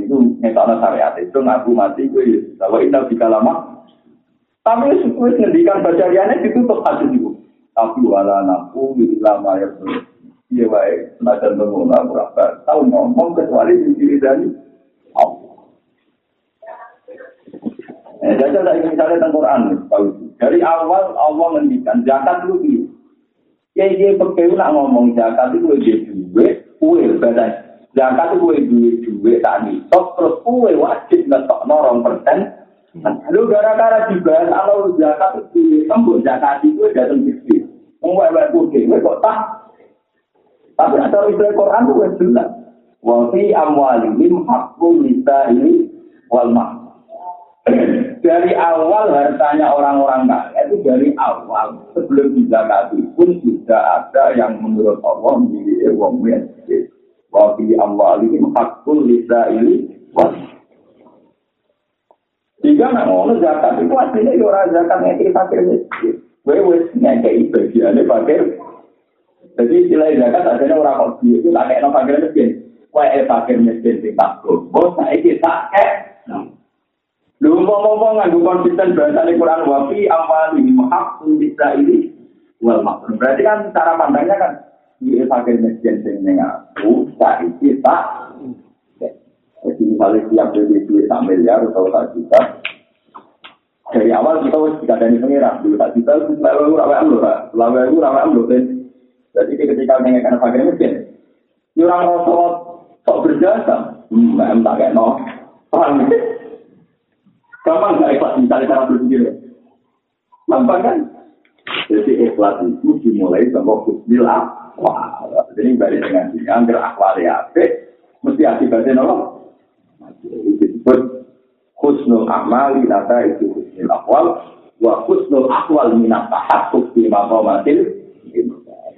itu nyetana syariat itu ngaku mati gue wa inna bika lama tapi itu ngendikan bacariannya ditutup hati itu tapi wala naku lama ya Iya baik, senajan mengolah berapa tahu ngomong kecuali di diri dari Allah. Eh, jadi ada ingin misalnya tentang Quran, tahu Dari awal Allah mendikan zakat dulu dia. Ya dia pakai nak ngomong zakat itu dia duit, kue badan. Zakat itu kue duit duit tadi. Tok terus kue wajib ngetok norong persen. Lalu gara-gara juga kalau zakat itu tembus zakat itu datang bisnis. Mengwek-wek putih, kok tak Tapi ada istilah Quran itu yang jelas. Wa fi amwalihim haqqul ini wal dari awal hartanya orang-orang kaya itu dari awal sebelum dizakati pun sudah ada yang menurut Allah milik wong miskin. Wa fi amwalihim haqqul lisaili was. Jika nak ngono zakat itu aslinya ya orang zakat ngeki fakir miskin. Kowe wis ngekei bagiane fakir. Jadi istilah zakat aslinya orang kok itu tak kena fakir miskin. Kowe fakir miskin sing tak gowo saiki tak kek. Lu ngomong-ngomong nganggo konsisten bahasa Al-Quran wafi awal ini hak bisa ini maksud. Berarti kan cara pandangnya kan pakai mesin sing ning aku saiki tak jadi misalnya siap beli duit tak miliar atau tak juta dari awal kita harus dikadani pengirang dulu tak juta itu selalu rawa amlo selalu aku rawa amlo jadi ketika mengenai pakai mesin orang rosot sok berjasa hmm, tak kayak no paham Gampang nggak ikhlas misalnya cara berpikir? Gampang kan? Jadi ikhlas itu dimulai sama husnil akwal. Jadi balik dengan sini, agar akwal ya mesti akibatnya nolong. Itu disebut husnul amali nata itu husnul akwal. Wa husnul akwal minat tahatuk di makomatil.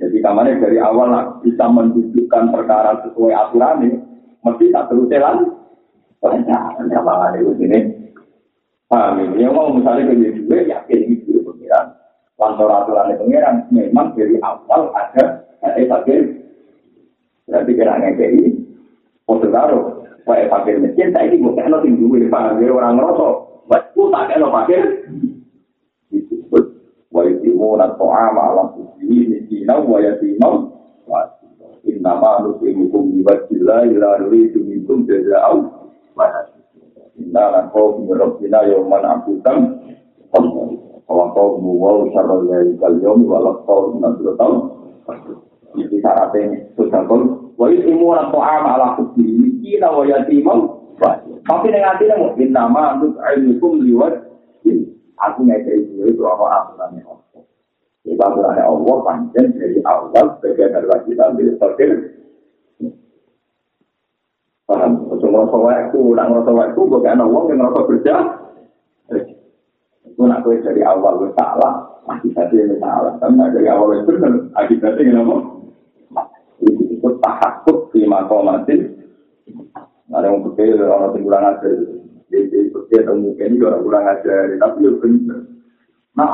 Jadi kamarnya dari awal bisa menunjukkan perkara sesuai aturan ini, mesti tak terus jalan. Banyak, banyak itu ini. Paham ya? mau misalnya ke dua, yakin ini dulu pengiran. Kantor aturan pengiran memang dari awal ada eh fakir. Berarti kira ngekei, Wah, fakir miskin, saya ini bukan nanti dulu, paham ya? Orang ngerosok. Wah, aku tak kena fakir. Disebut, wa yutimuna to'ama ala kusiri miskina wa yatimam. Innama nusimukum biwajillah ila nuridu minkum jaza'au. Wa Inna kau menyerap bina yoman akutan Kalau kau muwal syarul dari kalium Walau kau nanti tahu Ini syaratnya Sudah kau Wa isimu lan to'am ala kubri Mikina wa yatimam Tapi dengan hati namu Inna ma antuk ilmukum liwat Aku ngekei itu itu apa aturannya Allah Itu aturannya Allah panjang dari awal Sebagai dari kita ambil fakir paham? Ojo ngrasa waktu nak ngrasa waktu ana wong yang ngrasa kerja. Itu nak kowe dari awal salah akibatnya salah. Tapi nak dari awal wis bener akibatnya kenapa itu itu tahakuk di makomatin ada yang berbeda orang yang kurang ajar jadi berbeda atau mungkin juga orang kurang ajar tapi ya bener nah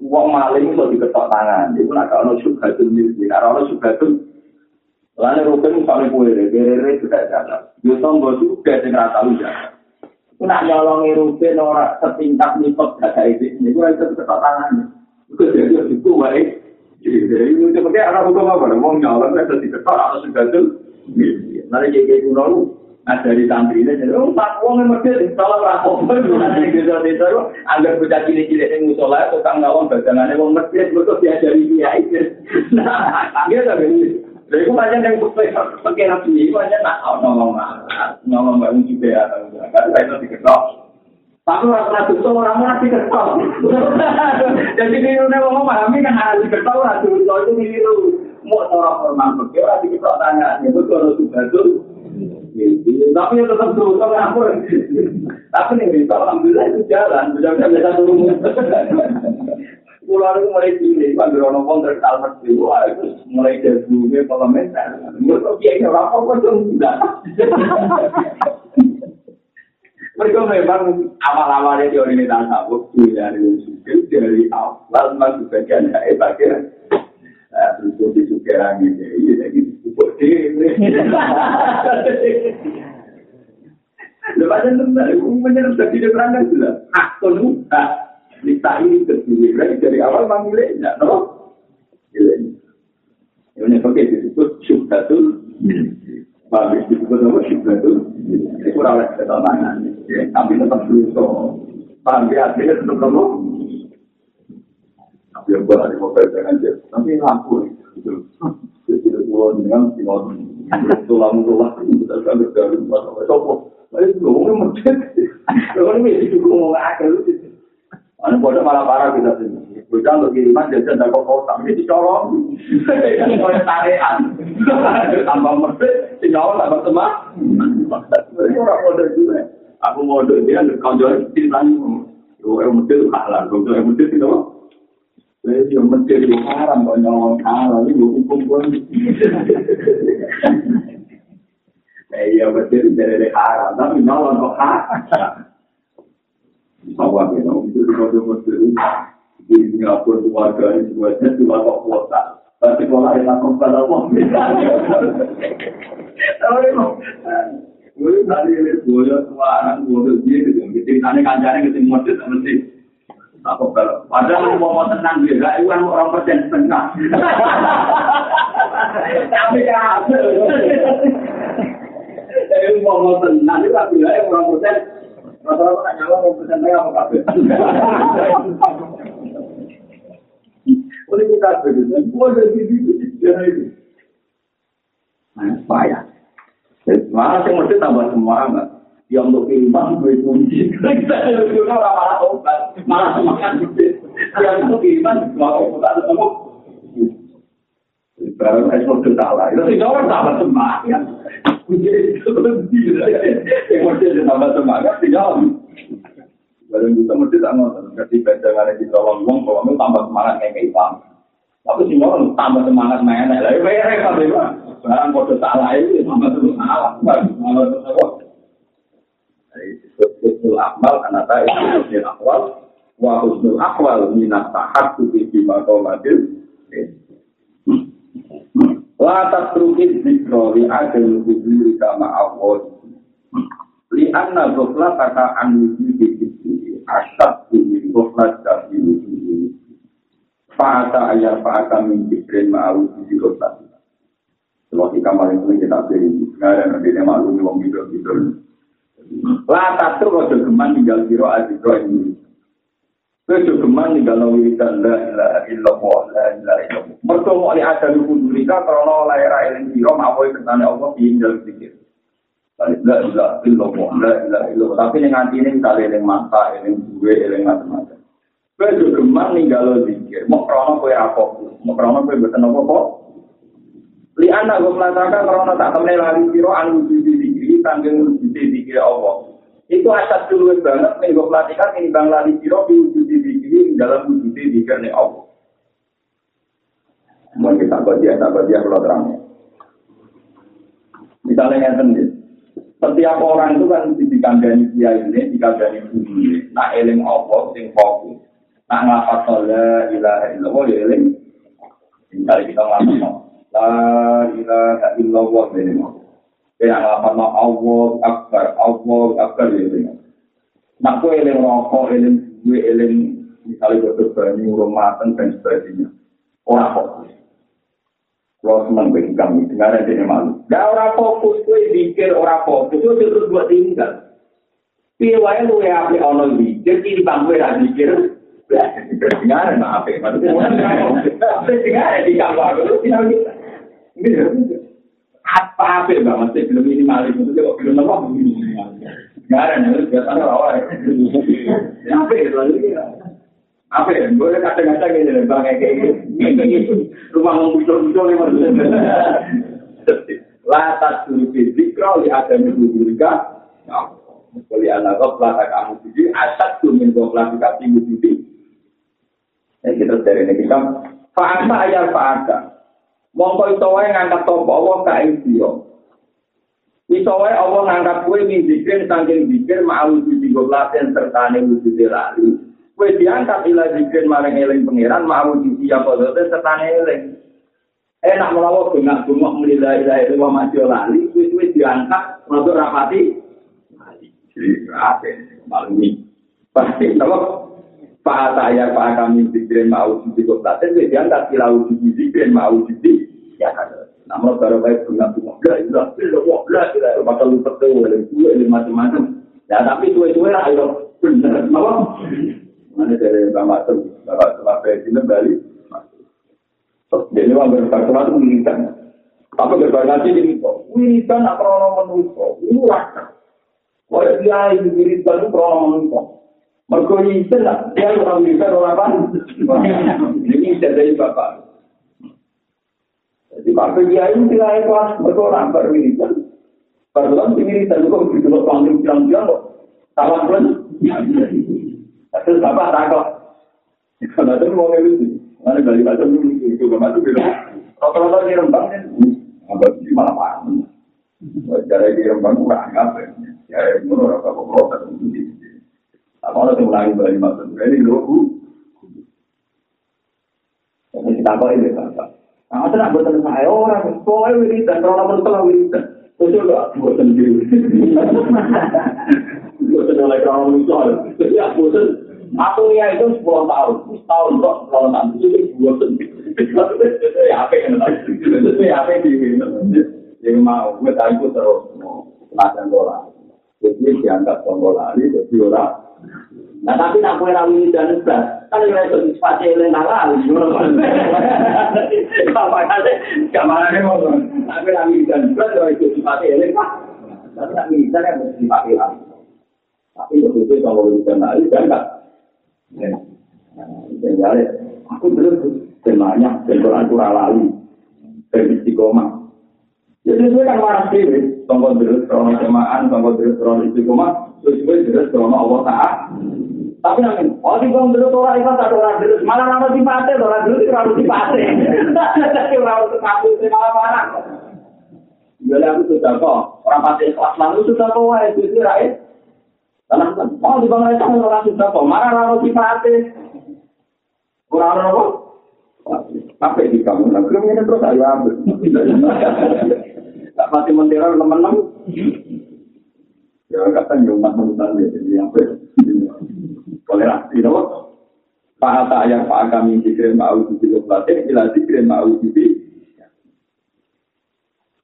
uang maling itu diketok tangan itu nak kalau syubhatul milki nah kalau syubhatul Lalu rukun misalnya kue deh, kere sudah jalan. Yo tombol juga sing ora tau jalan. Ku nak nyolongi rukun ora setingkat nipot gak itu. Ini gue itu ketok tangan. Itu jadi itu wae. Jadi itu pakai anak hukum apa? Mau nyolong kan jadi ketok atau sudah tuh. Lalu jadi kuno lu ada di santri ini jadi oh tak uang yang mesti salah rakok nanti kita itu agar bocah cilik-cilik yang musola tukang ngawang badangannya uang mesti betul diajari dia itu nah tapi iku pancen ning pakai nabi iki pancen nak ngomong ngomong mung cipe ya kan iso diketok. Tapi ora pernah tuh orang ora diketok. Jadi niru nek wong pahami kan harus diketok ora tuh itu niru. Mau ora formal kok ora diketok tangan ya betul harus betul. Tapi ya tetap tuh, tapi aku. Tapi nih, alhamdulillah itu jalan, bisa-bisa bisa turun. Pulau itu mulai cilik, Pak Grono pun terkenal mesti, wah itu mulai dari dulu parlementer. Menurut dia ini orang apa pun tidak. Mereka memang awal-awalnya di organisasi aku dari usul dari awal masuk bagian dari bagian terus di sukeran ini, jadi cukup deh. Lepas itu, menyerap dari perangkat sudah. Hak tuh, Nisa ini terdiri berarti dari awal memang miliknya, no? Miliknya. Ini pakai disebut syubhatul Habis disebut apa? Syubhatul Ini kurang oleh ketenangan Tapi tetap berusaha Paham ya, artinya tetap kamu Tapi yang mau pegang aja Tapi lampu Jadi itu dengan tinggal Tulang-tulang Kita akan berjalan Masa-masa Sopo Lalu ngomongnya medit Ngomongnya itu ngomong akal Anu bodoh malah parah kita sini. Bocah untuk kiriman jajan dan kok kotak ini dicolong. Kayak tarian. Tambah medit, dicolong tambah teman. Ini orang bodoh juga. Aku mau dia kanjeng ceritanya. Yo, yang mesti halal, kalau yang mesti itu Jadi yang mesti di haram kok nyolong halal ini hukum pun. Eh iya mesti dari haram, tapi nyolong kok haram. Bahwa kita itu di kode mesti di Singapura keluarga ini semuanya cuma kok kuota. Tapi kalau ada yang pada uang, Gue tadi ini boyo suara, boyo dia gitu. Ceritanya kancane ketemu model mesti. Aku kalau padahal mau mau tenang dia, gak iwan orang persen setengah. Tapi ya, jadi mau mau tenang itu tapi ya orang persen. Kan nyawa orang persen saya apa kafe. Oleh kita begitu, boleh begitu, jadi. Nah. Malah yang mesti tambah semangat. Yang untuk kiriman gue kunci. Kita juga malah obat. Malah semangat. Yang untuk kiriman malah obat. Ketemu. Baru saya sudah salah. Itu sih orang tambah semangat. Kunci itu kunci. Yang mesti tambah semangat. Tidak. Baru kita mesti tak mau. Ketika jangan di tolong uang. Kalau tambah semangat kayak kita. Tapi sih orang tambah semangat main. Itu ya repot. barang kode salah itu sama salah sama terus apa Husnul amal karena tak itu husnul akwal wa husnul akwal minat tahak tuki bima kau ladil Latas terukit zikro li adil huduri kama awal li anna gofla kata wujudi itu asad bumi gofla dari wujudi. Fa'ata ayat fa'ata min zikrin ma'awujudi gofla Kalau kita kita beri, ada nanti dia maklum wong gitu gitu. Lata tuh kalau geman tinggal biro adikro ini. Itu geman tinggal nawi dan la ilaha illallah la ilaha illallah. Mereka mau lihat ada lugu durika karena lahir eling biro mau ketane Allah tinggal pikir. La ilaha illallah la ilaha illallah. Tapi yang nanti ini kita eling mata, eling gue, eling macam-macam. Itu geman tinggal zikir. Mau krono kue apa? Mau krono kue betul apa? Li anak gue melakukan karena tak temen lari siro anu wujudi dikiri tanggung wujudi dikiri Allah. Itu asal dulu banget nih gue pelatihan ini bang lari siro di wujudi dikiri dalam wujudi dikiri Allah. Mau kita baca, tak baca kalau terangnya. Misalnya yang sendiri. Setiap orang itu kan dikandani dia ini, dikandani bumi. Nak eling Allah, sing fokus. Nak ngapa sholat, ilaha illallah, ya eling. Misalnya kita ngapa La ilaha illallah ini mau. Ya apa nama Allah akbar, Allah akbar ini. Nak kue eling rokok, eling gue eling misalnya gue banyu, rumatan dan sebagainya. Orang fokus. Kalau senang bagi kami, dengar aja ini malu. Gak orang fokus, gue pikir orang fokus, itu terus buat tinggal. Piwai lu ya api ono pikir, di bangku ya pikir. Dengar, maaf ya, maksudnya. Dengar, di kamar, itu tidak bisa. Apa apa mbak? Masih belum ini maling itu kok belum apa? Nggak ada nih biasanya awal apa ya lalu apa ya boleh kata-kata gitu bang kayak gitu rumah mau muncul-muncul nih maksudnya latas dulu zikro li ada minggu juga. Kali anak kau pelata kamu jadi asal tuh minggu pelata kamu jadi. Ya kita dari ini kita. Fa'asa ayat fa'asa. Mongko iso wae ngangkat topo Allah ka dia. Iso wae Allah ngangkat kowe ning zikir saking zikir mau wujud goblaten serta ne wujud lali. Kowe diangkat ila zikir marang eling pangeran mau wujud ya padha serta eling. Enak melawa bengak bengok melila ila itu mati lali, kowe kowe diangkat untuk rapati. Jadi apa? Malumi. Pasti kalau Pak saya Pak kami zikirin mau jadi kotaten, jadi angkat kila wujud zikirin mau jadi ya kan. Namun baru baik bunga bunga bla bla bla bla bla bakal lupa tuh oleh gue ini macam-macam. Ya tapi tua-tua lah ayo benar, apa? Mana dari bapak tuh bapak setelah presiden balik. Jadi orang berkata itu militan. Apa berkata ini militan apa orang menurut? Ini rasa. Kalau dia ini militan itu orang menurut. Mergo isin lah, dia orang bisa orang apa? Ini dari bapak. Jadi Pak Kiai itu tidak ikhlas, mergo orang berwiridan. Baru kan dimiridan kok begitu lo panggil bilang-bilang kok. Salam pun. Terus bapak takut. Kalau itu mau ngeluh Mana dari baca itu gak masuk gitu. Rata-rata di rembang kan, abad di malah paham. Cara di rembang kurang apa ya? Ya, apa kok Apa orang yang mulai balik masuk? Ini dulu. Ini kita kok ini bapak. Nah, itu nak betul saya orang, kok ini dan kalau nomor telah wiridan. Terus juga buat sendiri. Buat oleh kalau misal, ya bosan Aku ya itu 10 tahun, tahun kok kalau nanti itu dua Itu ya apa yang Itu ya apa yang mau, gue tahu terus mau nasihat bola. Jadi dianggap bola ini jadi orang. Nah tapi nak kue rawi dan belas, kan yang itu sepatu yang lali. Apa kata? Kamar ini mau tapi rawi dan belas kalau itu sepatu yang Tapi nak bisa kan sepatu lali. Tapi itu kalau itu lali kan Jadi aku belum semuanya dan Quran itu lali dari istiqomah. Jadi itu kan waras sih, tongkol terus krono semaan, tongkol terus krono istiqomah, terus itu terus krono Allah Taala. Tapi nanti, oh di bawah dulu orang itu tak orang dulu, malah nama si pate, orang dulu itu orang si pate. Tapi orang itu kaku itu malah marah. Jadi aku sudah kok, orang pate kelas lalu sudah kok, wah itu itu rakyat. Karena oh di bawah itu orang sudah kok, marah nama si pate. Kurang apa? Apa di kamu? Nah, belum ini terus ayo ambil. Tak pasti menteror teman-teman. Ya, kata umat manusia jadi apa? Toleransi, no? Pak Atta yang Pak kami dikira mau di batin, ila dikira mau di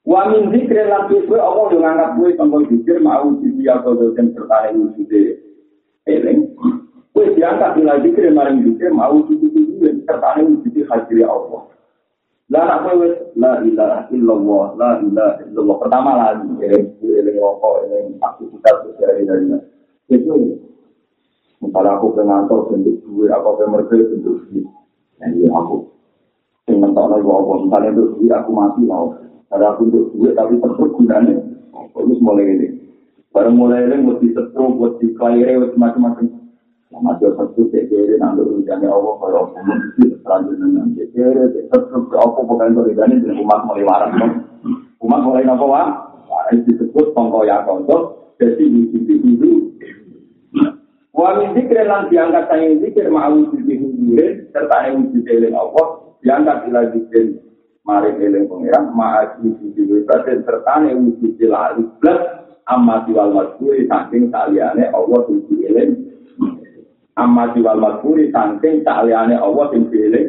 Wa min zikri lan tuswe Allah yo nganggap kowe tanggo zikir mau di atau dosen serta wujude eling. Kowe diangkat ila zikir maring zikir mau di wujude serta wujude hadir Allah. La nak kowe la ilaha illallah la ilaha illallah pertama lagi eling eling rokok eling aktivitas sehari hari itu Misalnya aku pengantor bentuk duit, aku pemerintah bentuk duit. Jadi aku ingin tahu lagi apa. Misalnya bentuk duit aku mati mau. Ada aku bentuk duit tapi tetap gunanya. Terus mulai ini. Baru mulai ini di setrum, buat di kelahiran, macam-macam. Dia satu CKR, nanti ujiannya Allah, kalau aku mesti selanjutnya dengan CKR, tetap aku bukan berikan ini, umat mulai waras. Umat mulai apa, Wah? Ini disebut pengkoyak kontok, jadi wujud-wujud Wa min zikri lan diangkat sang zikir mau sisi hujurin serta wujud eling Allah diangkat ila zikir mari eling pangeran ma'aji sisi wibatin serta wujud lali plus amati wal masburi saking saliyane Allah sisi eling amati wal masburi saking saliyane Allah sisi eling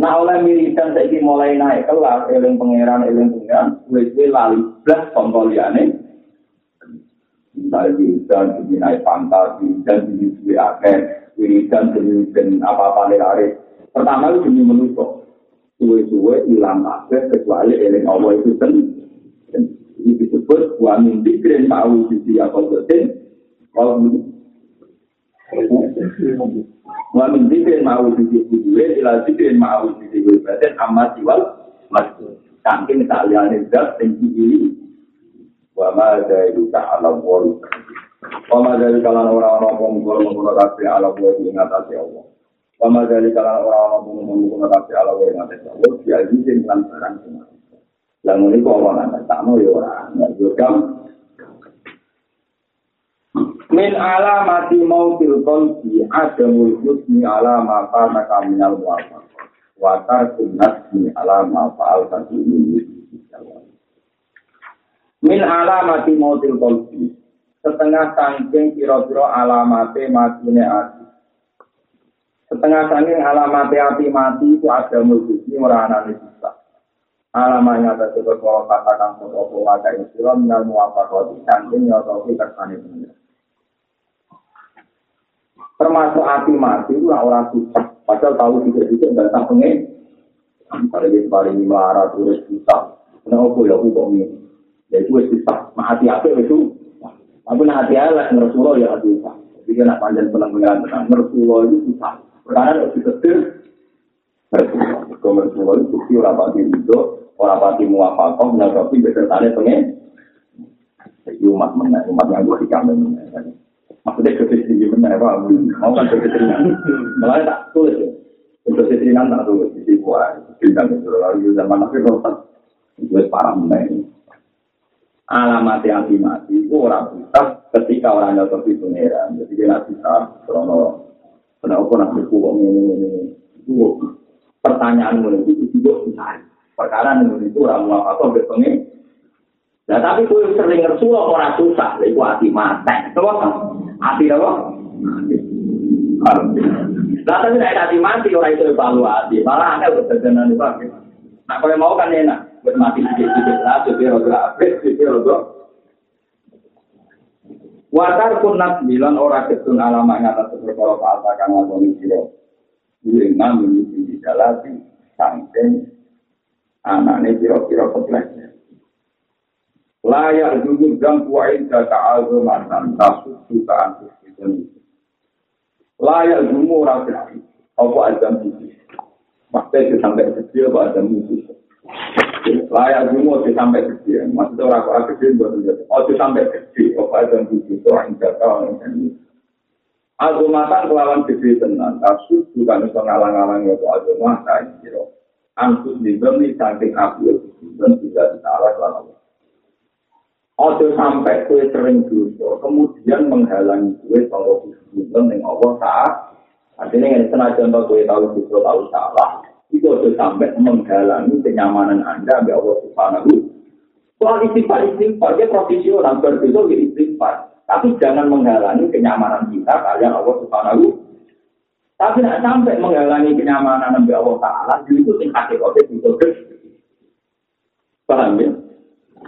Nah oleh militan saiki mulai naik kelas eling pangeran eling pangeran wis lali plus kontroliane misalnya wiridan demi naik pantas, wiridan demi duit akeh, wiridan demi dan apa-apa hari. Pertama itu demi menusuk. Suwe-suwe hilang akeh kecuali eling Allah itu ten. Ini disebut wa min dikrin ta'u sisi apa betin. Kalau. Wa min dikrin ma'u sisi kuduwe ila dikrin ma'u sisi betin amat diwal. Saking tak lihat zat tinggi ini wa ma dari ta'ala wal wa ma dari kalan orang-orang pengumpul menggunakan kasih ala wa di ngatasi Allah wa ma dari kalan orang-orang pengumpul menggunakan kasih ala wa di ngatasi Allah dia izin lan barang semua lalu ini kok orang nggak tamu ya orang nggak juga min alamati mautil qalbi adamul husni alama kana kaminal muwafaq wa tarkun nasmi alama fa'al ini. Min alamati mautil qalbi setengah sangking kira-kira alamate matine ati. Setengah sangking alamate ati mati itu ada mulkisni ora anane bisa alamanya tak sebut bahwa katakan maka istilah minal muwafaqati sangking nyotoki kersane punya termasuk ati mati itu orang susah. Padahal tahu tidak-tidak bantah pengen pada di paling melarat tulis susah. Kenapa ya aku kok ini? Ya itu wis bisa hati-hati itu tapi nah hati elek Rasulullah ya hati bisa jadi kena panjang tenang. Rasulullah itu susah. Karena harus diketir Rasulullah. Itu bukti orang pati itu orang pati muafakoh menyakapi besertanya pengen. Jadi umat mana, umat yang gue dikamen. Maksudnya kefisri mana, apa? Mau kan kefisrinan. Malah tak tulis ya. Kefisrinan tak tulis. Jadi gue, kefisrinan itu. Lalu zaman akhir rotan. Gue parah mana Alamat yang mati itu orang bisa ketika orang nyosok di pangeran. Jadi dia nggak bisa. Kalau kenapa nak berkuah ini ini itu pertanyaan mulai itu juga bisa. Perkara itu orang mau apa berpengen Nah tapi kue sering ngersulah orang susah, itu hati mati. Coba hati apa? Nah tapi nek hati mati orang itu evaluasi, malah ada ketegangan itu. Nah kalau mau kan enak, buat mati sedikit-sedikit lah, jadi rodo abis, jadi rodo. Watar pun nak bilang ketun alamak ngata seperkara falta kang ngakoni siro. Dengan menyusun di dalam sampai anaknya kira-kira kebelah. Layak dulu dan kuain data azumatan tasuk jutaan itu layak dulu rakyat apa ada musuh? Maksudnya sampai kecil apa ada musuh? Layak dulu itu sampai kecil. Maksudnya orang orang kecil buat itu oh itu sampai kecil apa ada musuh? Itu orang data azumatan kelawan gede tenan. Tasuk bukan itu ngalang-ngalang itu azumatan gitu Antus dibeli saking api dan tidak ditaruh lalu Ojo sampai kue sering dosa, kemudian menghalangi kue kalau hubungan dengan Allah saat artinya yang senajan contoh kue tahu dosa tahu salah, itu ojo sampai menghalangi kenyamanan anda ambil Allah Subhanahu. Soal istighfar istighfar dia profesional berdosa di istighfar, tapi jangan menghalangi kenyamanan kita kalian Allah Subhanahu. Tapi tidak sampai menghalangi kenyamanan ambil Allah Taala, itu tingkat oke itu Paham ya?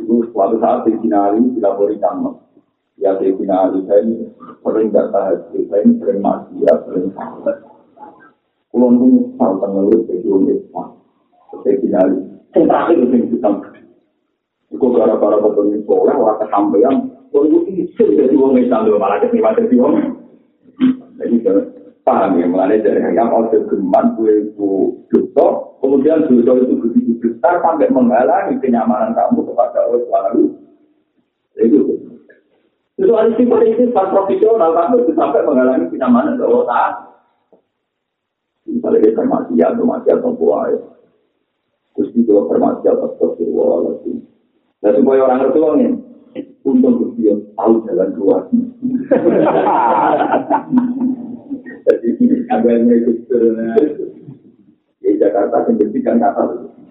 Itu suatu saat Sayyidina Ali dilapori tamu. Ya Sayyidina Ali saya ini sering gak tahan, saya ini sering maksiat, sering sahabat. Kalau ini tahu tenggelut, saya belum bisa. Sayyidina Ali, yang terakhir itu yang kita Itu gara-gara ketemu soleh, orang kesampaian, kalau itu isu jadi orang Islam, malah ketimpa jadi orang. Jadi paham ya, mulai dari yang mau geman, gue itu dosa, kemudian dosa itu begitu besar sampai menghalangi kenyamanan kamu kepada Allah Subhanahu itu. Itu ada sifat itu sifat profesional kamu itu sampai menghalangi kenyamanan ke Allah misalnya kita masih atau masih atau buaya terus juga permasi atau astagfirullah dan supaya orang ngerti ini untuk dia tahu jalan keluar agaknya itu di Jakarta yang kata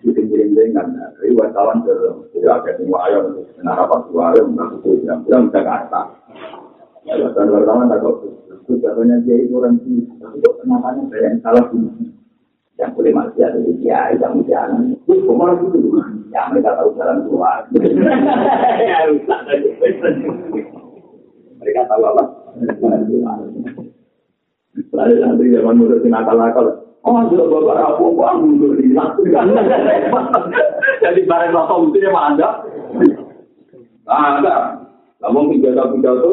syuting kirim kan dari wartawan ke tidak semua ayam kenapa pas dua ayam nggak itu yang bilang Jakarta wartawan wartawan tak kok itu katanya dia itu orang tapi kok namanya saya yang salah sih yang boleh masih ada di dia yang jalan itu kemana gitu? Ya mereka tahu jalan keluar. Mereka tahu apa lalu nanti zaman muda nakal-nakal Oh, sudah bapak aku, aku mundur di Jadi barang bapak mestinya mah anda. Ah, ada. Namun pidato pidato,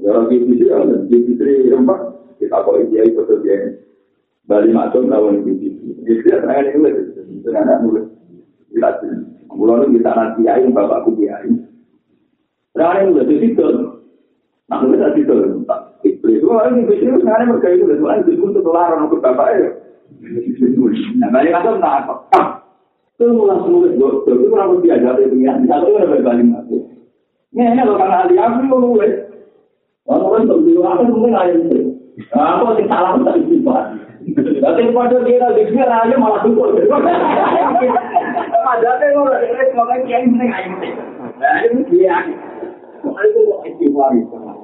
orang di sini ada di sini empat. Kita kok dia ikut dia. Bali masuk tahun di sini. Jadi dia tanya ini nulis, dengan nulis. Lihat, mulai kita nanti ayam bapakku dia. Sekarang nulis di situ. Nah, nulis di. Itu orang yang bisnis sekarang mereka itu itu orang itu untuk larang untuk bapak ya. Nah, banyak kata tak apa. Itu mulai semua itu itu orang biasa itu ya. Satu orang berbalik masuk. Ini ini kalau karena dia aku mau mulai. Orang orang tuh dulu aku mungkin ada itu. Aku sih salah tak istighfar. Tapi pada dia di sini aja malah dukul. Ada ada orang yang semoga kiai mending ayo. Nah, itu dia. Aku mau istighfar itu.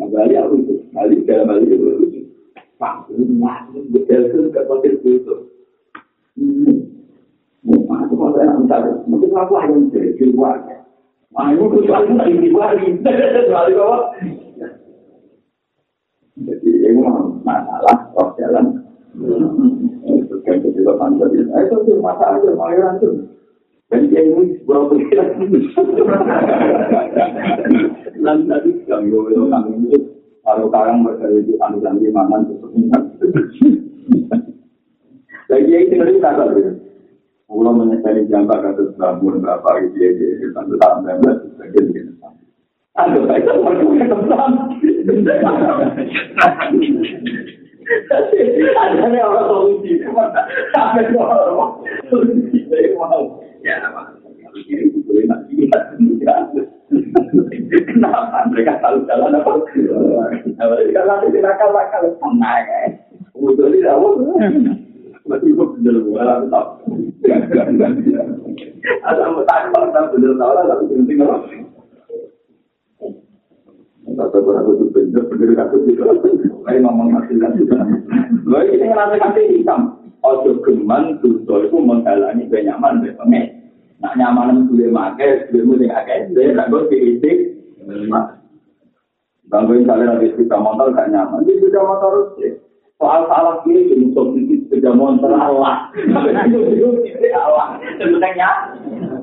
Nah, Bali aku itu, Bali dalam Bali itu Pak, itu masih betul ke kontil itu. Mau aku mau saya misalnya, mungkin aku hanya jadi keluar. Wah, ini kecuali tak ingin balik. Balik apa? Jadi, ini masalah, roh jalan. Itu kan juga panjang. Itu masalah, masalah itu. Dan dia ini sebuah pikiran. Dan tadi kami ngomong kami itu kalau sekarang mereka itu anu janji mangan sesuatu. Lagi yang tinggal di kakak itu. Pulau menyesali jambak kata bangun berapa gitu ya dia tanda tanda belas sebagian gitu. Ada baik kan mereka ketemu. Ada orang solusi, sampai orang solusi. Ya, kalau ini boleh nak Kenapa mereka selalu jalan apa? Mereka nanti nakal-nakal tenang ya. Betul tidak? Masih kok bener gua tak. Ada mau tak tak bener tahu lah tapi penting apa? Kata orang itu bener bener kata itu. Kayak ngomong masih kan. Lalu kita ngerasa kasih hitam. Ojo geman tuh itu menghalangi kenyaman berpengen. Nak nyaman itu boleh pakai, boleh mulai agak ente, nak gue diitik. Bangga misalnya lagi sepeda motor gak nyaman, di sepeda motor sih. Soal salah kiri, jadi sok sedikit sepeda motor Allah. Allah, sebenarnya.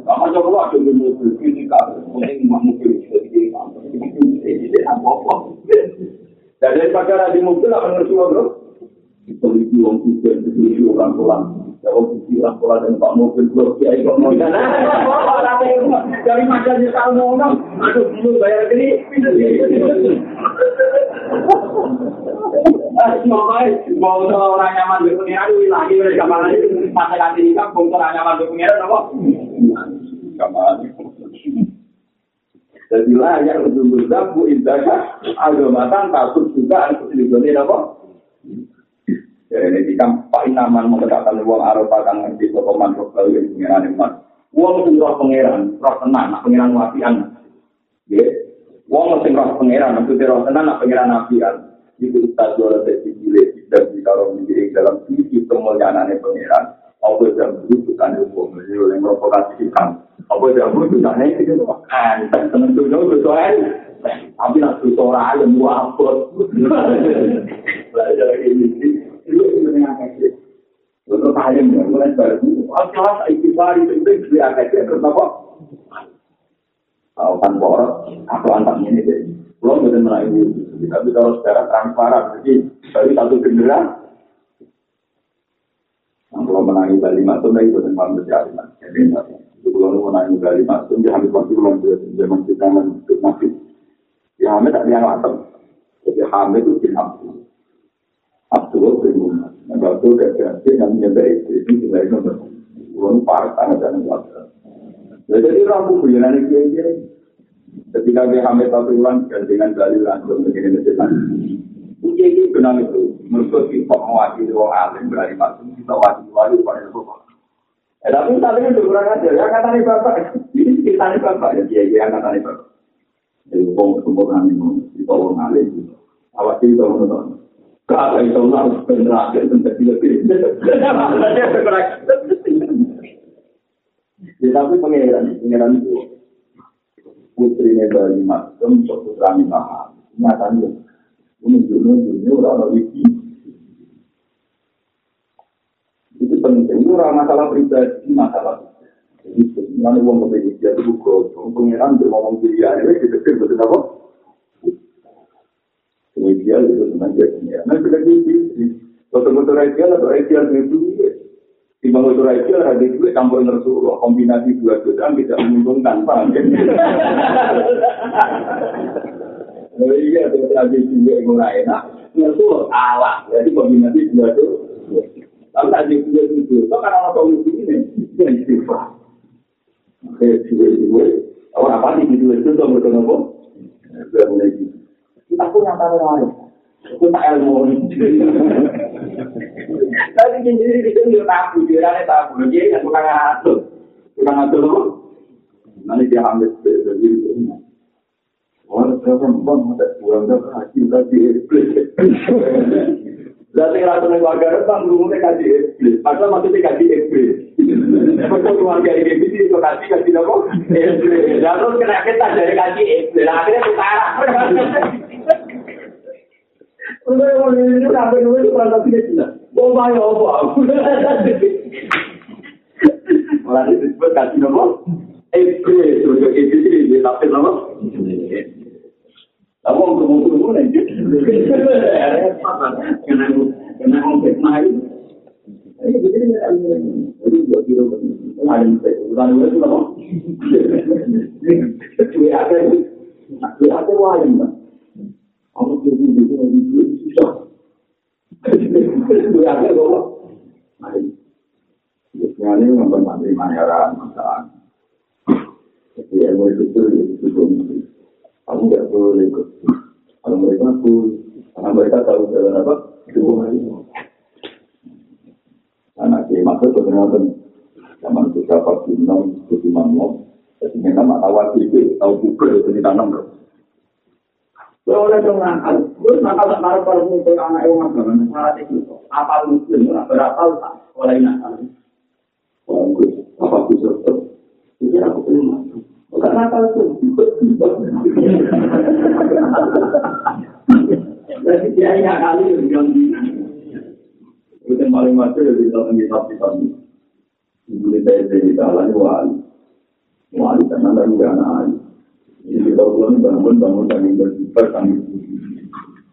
Kamu coba ada di mobil, ini kan, mungkin mobil juga di kantor. Ini apa-apa. Dan daripada di mobil, akan ngerti bro. Kita beli uang kucing, beli orang pulang. Kalau beli orang pulang dan pak mobil, gue kiai kok mau jalan. Dari macam tahu ngomong, aduh dulu bayar gini. Makanya, mau orang nyaman di pengiran, lagi mereka malah itu masa ganti nikah, mau orang nyaman di pengiran, apa? Jadi layak untuk berzabu indahnya agamatan takut juga untuk dilindungi apa? Ya ini kan Pak Inaman mengatakan uang Arafah kan ngerti roh kalau yang pengiran iman. Uang itu roh pengiran, roh tenang, nak pengiran. Ya, uang itu roh pengiran, maksudnya roh tenang, nak pengiran wafian. Itu cilik tidak bisa roh menjadi dalam sisi kemuliaan pengiran. Apa yang begitu kan uang yang provokasi kan. Apa yang itu kan. Tentu itu soal. Tapi nak yang muafot. Belajar ini. Dia? Tahu kan poros, aku antarnya ini deh. Belum benar benar ini, tapi kalau secara transparan, jadi dari satu generasi. Yang kalau menangi Bali Matum, itu dengan berjari Jadi itu kalau menangi Bali Matum, dia hampir pasti belum zaman kita untuk masih. Ya Hamid tak dia ngatam. Jadi Hamid itu. Abdul bin Nah, itu gak yang menyebabkan itu itu dari nomor Ulun parah tangan dan kuasa. Jadi ramu kuliah ini dia Ketika dia hamil satu bulan dengan dalil langsung begini mesin. Uji ini benar itu. Menurut kita mewakili orang alim berani masuk kita wakili wali pada itu. Eh tapi tadi itu kurang ajar. Yang kata nih bapak, ini kita nih bapak ya dia yang kata nih bapak. Jadi ngomong sempurna nih ngomong di bawah alim. Awak itu ngomong Kata itu harus benar menjadi lebih. Ya, tapi pengeran, pengeran itu putri Bali Masem, putra Mahal. Nyatanya, ini dulu dulu orang wiki. Itu penting, itu orang masalah pribadi, masalah. Jadi, mana uang kepedisi, itu bukan pengeran, ngomong diri, ini kita betul apa? Ideal itu senang jadi Nah sudah gitu. Foto-foto ideal atau ideal itu di itu ideal ada itu campur nersuloh kombinasi dua juta bisa menguntungkan paham kan? Oh iya, itu lagi juga yang mulai enak. Nersuloh alah, jadi kombinasi dua juta. Tapi tadi juga itu, itu kan orang ini yang istighfar. Oke, dua dua. Orang apa sih dua itu tuh berkenapa? Gitu. Aku nyata lain. Aku tak ilmu. Tapi jadi di sini dia tabu, dia tabu. Dia yang kurang atur. Kurang atur loh. Nanti dia ambil jadi Orang perempuan ada kurang ada hasil tadi iblis. Jadi rasa keluarga depan belum mereka di iblis. Padahal maksudnya kaji iblis. Betul keluarga ini itu kasih kasih apa? Lalu kena kita dari kasih akhirnya Bunda yang mau ini juga apa yang itu kalau tapi tidak. Oh my oh wow. Malah itu disebut kasih nama. Ebre itu juga itu sih dia tapi nama. Aku untuk mungkin pun aja. Karena karena aku bermain. Ini begini ya. Ini buat dulu. Ada itu. Lalu itu anak yang ngapa kan, salah itu apa muslim, berapa tak oleh nakal. Wah, gue apa bisa? Ini aku terima. Bukan nakal tuh. Jadi dia yang kali yang Itu yang paling masuk ya kita kitab kitab ini. Kita itu kita alami wali. Wali karena ada juga anak Jadi ulang bangun bangun kami bersifat kami.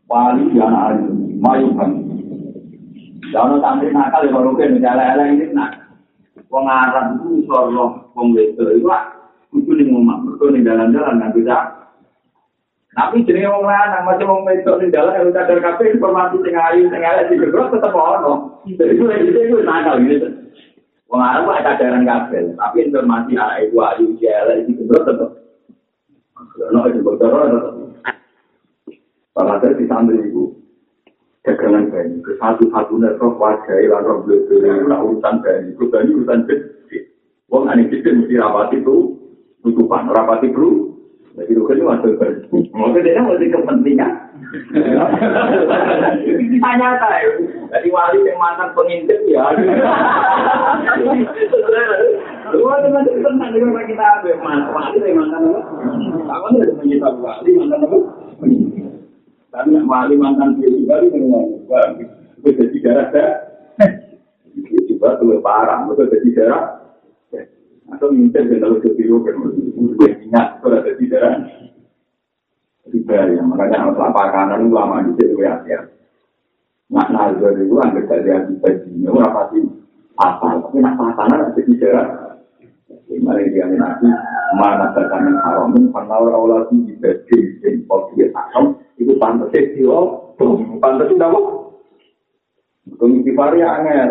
Wali ya anak mayu kami. Jangan sampai nakal ya baru kan jalan-jalan ini nak. Wong Arab itu sorloh wong wedok itu kudu ning omah, mergo ning jalan-jalan nggak bisa Tapi jenenge wong lanang macam wong wedok ning dalan yang sadar kabeh informasi sing ayu sing elek di grup tetep ono. Itu itu itu nakal gitu. Wong Arab ada sadaran kabeh, tapi informasi ayu sing elek di grup tetep ono itu bocor tetep. Para dari santri ibu dagangan ke satu-satunya roh wajah ilang roh beliau itu urusan bayi itu bayi urusan kecil. Wong aneh kecil mesti rapati itu tutupan rapati bro Jadi lu kan masuk ke Maksudnya dia masih kepentingan. Bisa nyata ya. Jadi wali yang mantan pengintip ya. Lu ada masih tenang dengan kita ambil. Wali yang mantan apa? Apa nih ada menyita wali mantan apa? Tapi wali mantan dia juga ini dengan Itu jadi darah dah. Itu juga tuh parah. Itu jadi darah. atau minta dengan lu ketiru kan udah ingat kalau ada di daerah riba ya makanya harus lapar kanan lama di situ ya ya nak nazar itu ambil dari hati bajinya orang pasti apa tapi nak pasangan ada di daerah Mari dia nanti mana tekanan haramin panau Allah di baju yang posisi takam itu pantas sih pantas itu apa? Kemisi varia angel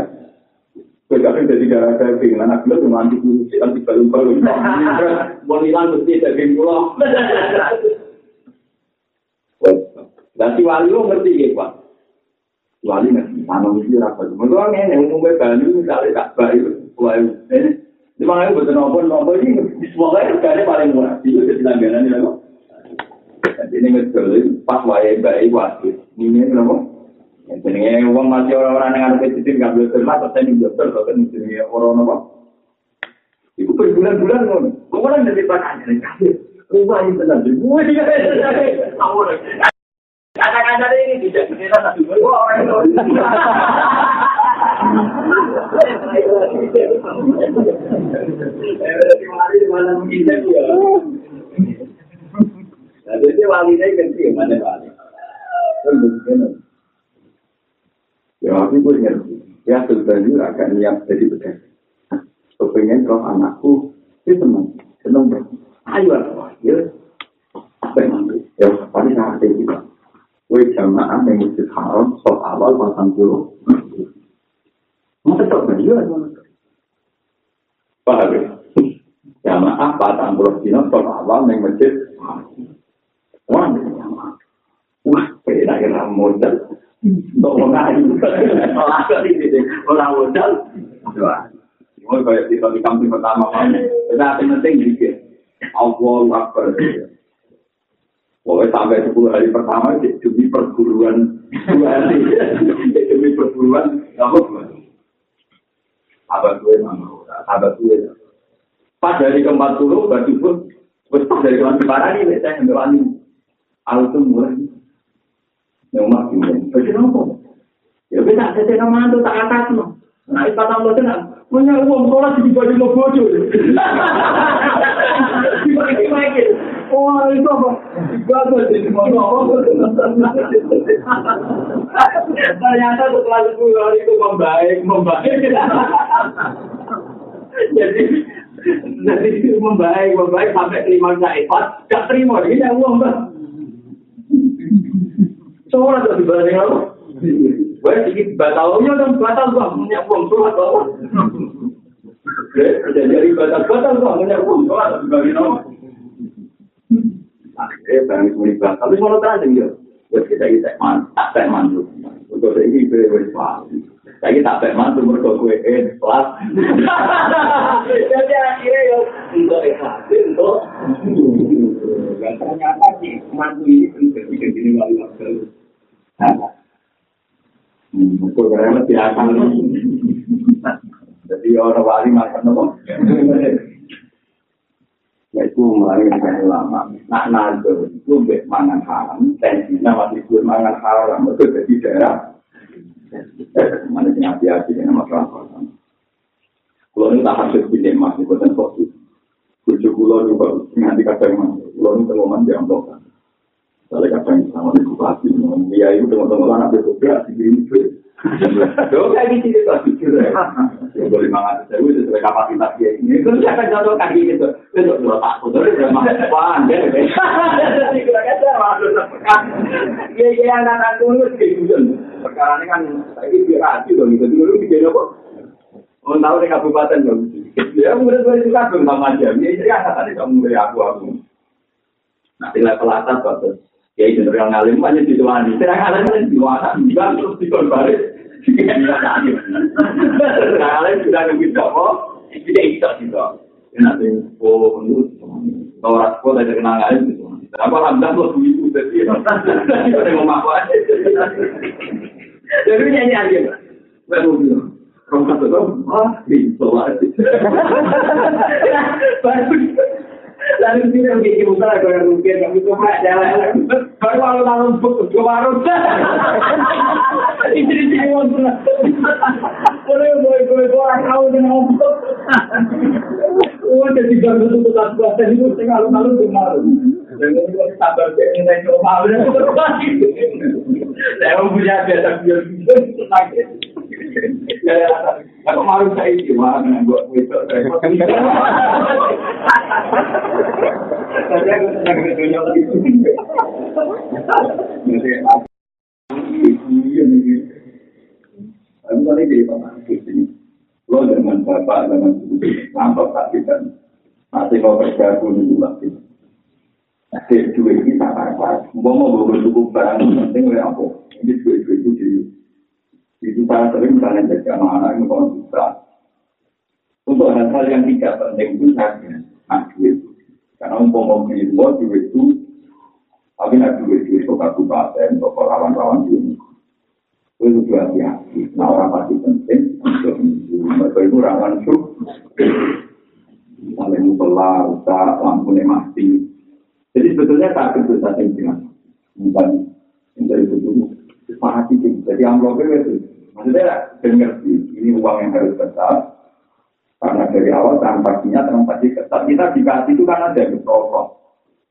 Begawe jadi darah daging, anak gue cuma anti kulit, anti balung-balung. Mau hilang mesti daging pulau. Dan si wali lo ngerti ya, Pak. Wali ngerti, mana mesti rapat. Menurut ini, umumnya Bali, misalnya tak baik, wali. Ini makanya betul nopo, nopo ini, semuanya harganya paling murah. Itu jadi langganan ya. Jadi ini ngerti, pas wali baik, wali. Ini kenapa? Jenenge wong masih orang-orang yang ada titik nggak boleh terima, terus saya dokter, terus ini jenenge orang apa? Iku berbulan-bulan ngono. Kok orang jadi pakai nih kasih. Rumah ini benar jadi gue dia. Kata-kata ini tidak tapi gue orang itu. Ya aku gue ngerti. Ya sebenarnya akan niat jadi pedagang. Kepengen kau anakku, itu teman, seneng bro. Ayo lah, ya. Apa yang nanti? Ya, paling ada kita. Gue jamaah yang masjid haram, sok awal pasang puluh. Mau tetap kan? Iya, Paham ya? Jamaah pasang puluh dino, sok awal yang masjid Wah, Wah, beda kira modal. Ora modal. Mau kayak di kali kampung pertama kan. Tapi penting dikit. Allah Akbar. Pokoknya sampai 10 hari pertama demi perguruan dua hari. Apa gue mau sahabat gue. Pas dari keempat puluh, baju pun, pas dari keempat parah nih, saya ambil wani. Aku tuh mulai. Yang gimana? Baju apa? Ya bisa, saya tidak mantu, tak atas no. Nah, itu kata Allah tenang. Punya uang sholat di baju mau bodoh. Ternyata setelah sepuluh hari itu membaik, membaik. Jadi, jadi membaik, membaik sampai terima zakat, gak terima, ini yang uang bang. Sholat tuh dibanding apa? Wah, sedikit batalnya kan batal bang, punya uang sholat apa? Jadi batal batal bang, punya uang sholat dibanding apa? Akhirnya barang itu batal, tapi kalau tadi ya, buat kita kita man, tak mantu, untuk ini beri Saya tak pek mantu mergo kue ikhlas. Jadi akhirnya ya untuk ikhlas, untuk dan ternyata sih mantu ini penting jadi gini wali waktu. Betul karena biasa. Jadi orang wali makan nopo. Yaitu mulai dari lama. Nak nado itu bek mangan haram, tensinya masih gue mangan haram, betul jadi daerah. Mana sing hati-hati dengan masalah kosan. Kalau ini tak hasil pilih mas, itu kan fokus. Kucu kulo juga nganti kadang mas. Kulo ini temuan di amplop kan. Soalnya kadang sama di bupati, dia itu teman-teman anak berkobra, dikirim duit. Tuh kayak gitu itu pikir ya. Ya boleh mangan sewu sesuai kapasitas dia ini. Itu dia akan contoh kaki gitu. Besok dua takut terus udah mah pandai. Jadi kira kira maksud Ya ya anak anak itu gitu. Perkara ini kan saya biar aja dong gitu. Dulu bikin apa? Oh tahu di kabupaten dong. Ya murid murid juga belum sama aja. Ya ya tadi kamu dari aku aku. Nanti level atas bagus. Ya itu yang ngalim banyak di tuan. Tidak ngalim kan di luar. Juga terus dikorbari. Oh, jadi? Nyanyi aja, Pak. Baru. Kamu kata dong, ah, itu aja. Baru Lalu dia bikin muka lah kalau mungkin kamu coba jalan. Baru kalau butuh ke warung. Ini jadi wanita. Boleh boleh boleh orang tahu dengan ngomong. Oh jadi jangan tutup tutup tutup itu dengar. Dan itu sabar jadi kita coba. Saya punya biasa biar bisa. Aku malu saya gimana buat itu. Saya aku sedang berdunia lagi. Aku tadi di pemangku sini. Lo dengan bapak, dengan nampak tak kita. Masih mau kerja pun itu lagi. Akhir duit kita apa? Mau mau cukup barang penting apa? Ini duit-duit itu di itu saya sering misalnya jadi anak-anak itu kalau bisa. Untuk hal-hal yang tidak penting itu saya nah duit. Karena untuk mau beli duit itu, tapi nak duit duit ke kabupaten, untuk lawan-lawan ini. Itu juga hati-hati. Nah orang pasti penting untuk mereka itu rawan syuk. Misalnya musola, usah, lampunya mati. Jadi sebetulnya tak itu satu yang Bukan, yang dari itu, hati Jadi amplopnya itu Maksudnya, dengar ini uang yang harus besar. Karena dari awal transaksinya transaksi ketat. Kita dikasih itu kan ada toko.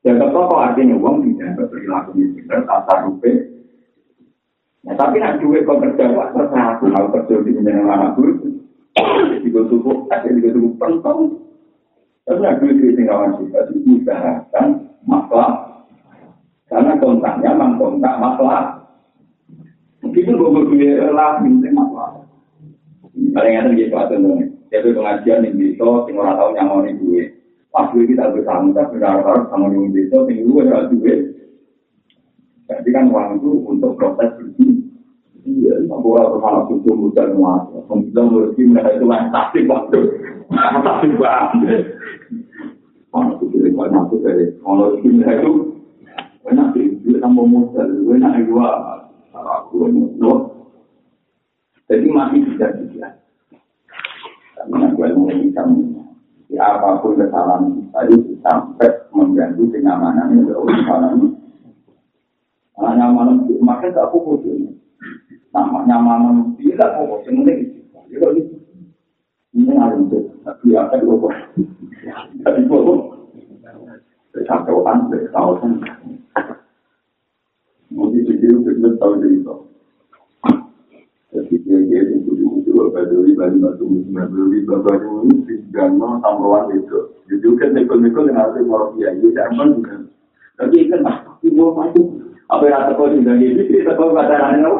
Jaga toko artinya uang tidak berperilaku benar, tata rupiah. Nah, tapi nak duit kau kerja terserah aku mau kerja di menjadi anak guru. Jika tubuh, ada juga tubuh pentong. Tapi nak duit duit tinggalan kita itu usahakan masalah. Karena kontaknya memang kontak masalah. itu gue gue lah penting apa paling ada gitu atau nih jadi pengajian yang bisa sing orang yang mau gue pas gue kita bersama kita berharap sama yang bisa sing gue harus gue jadi kan itu untuk proses bersih iya aku harus malah butuh mudah muat kemudian bersih mereka itu lain taktik waktu. Taktik banget. Tuh jadi banyak tuh dari kalau mereka itu banyak sih, dia tambah modal, banyak juga aku Jadi masih bisa juga. Tapi nanti ilmu ini kami. Ya, apapun kesalahan kita itu sampai mengganggu kenyamanan yang berusaha Nah, nyaman makin tak fokus ini. Nama nyaman tidak fokus yang penting. Ini ada itu. Tapi apa itu kok? Tapi kok? Sampai orang tahu kan. Mungkin jadi kita tahu dari itu. Jadi dia dia itu dulu badui bali batu badui babaru dan no tamruan itu. Jadi kan nekol-nekol yang harus mau dia itu jangan kan. Tapi kan ibu masuk apa yang aku juga gitu sih sebab pacaran itu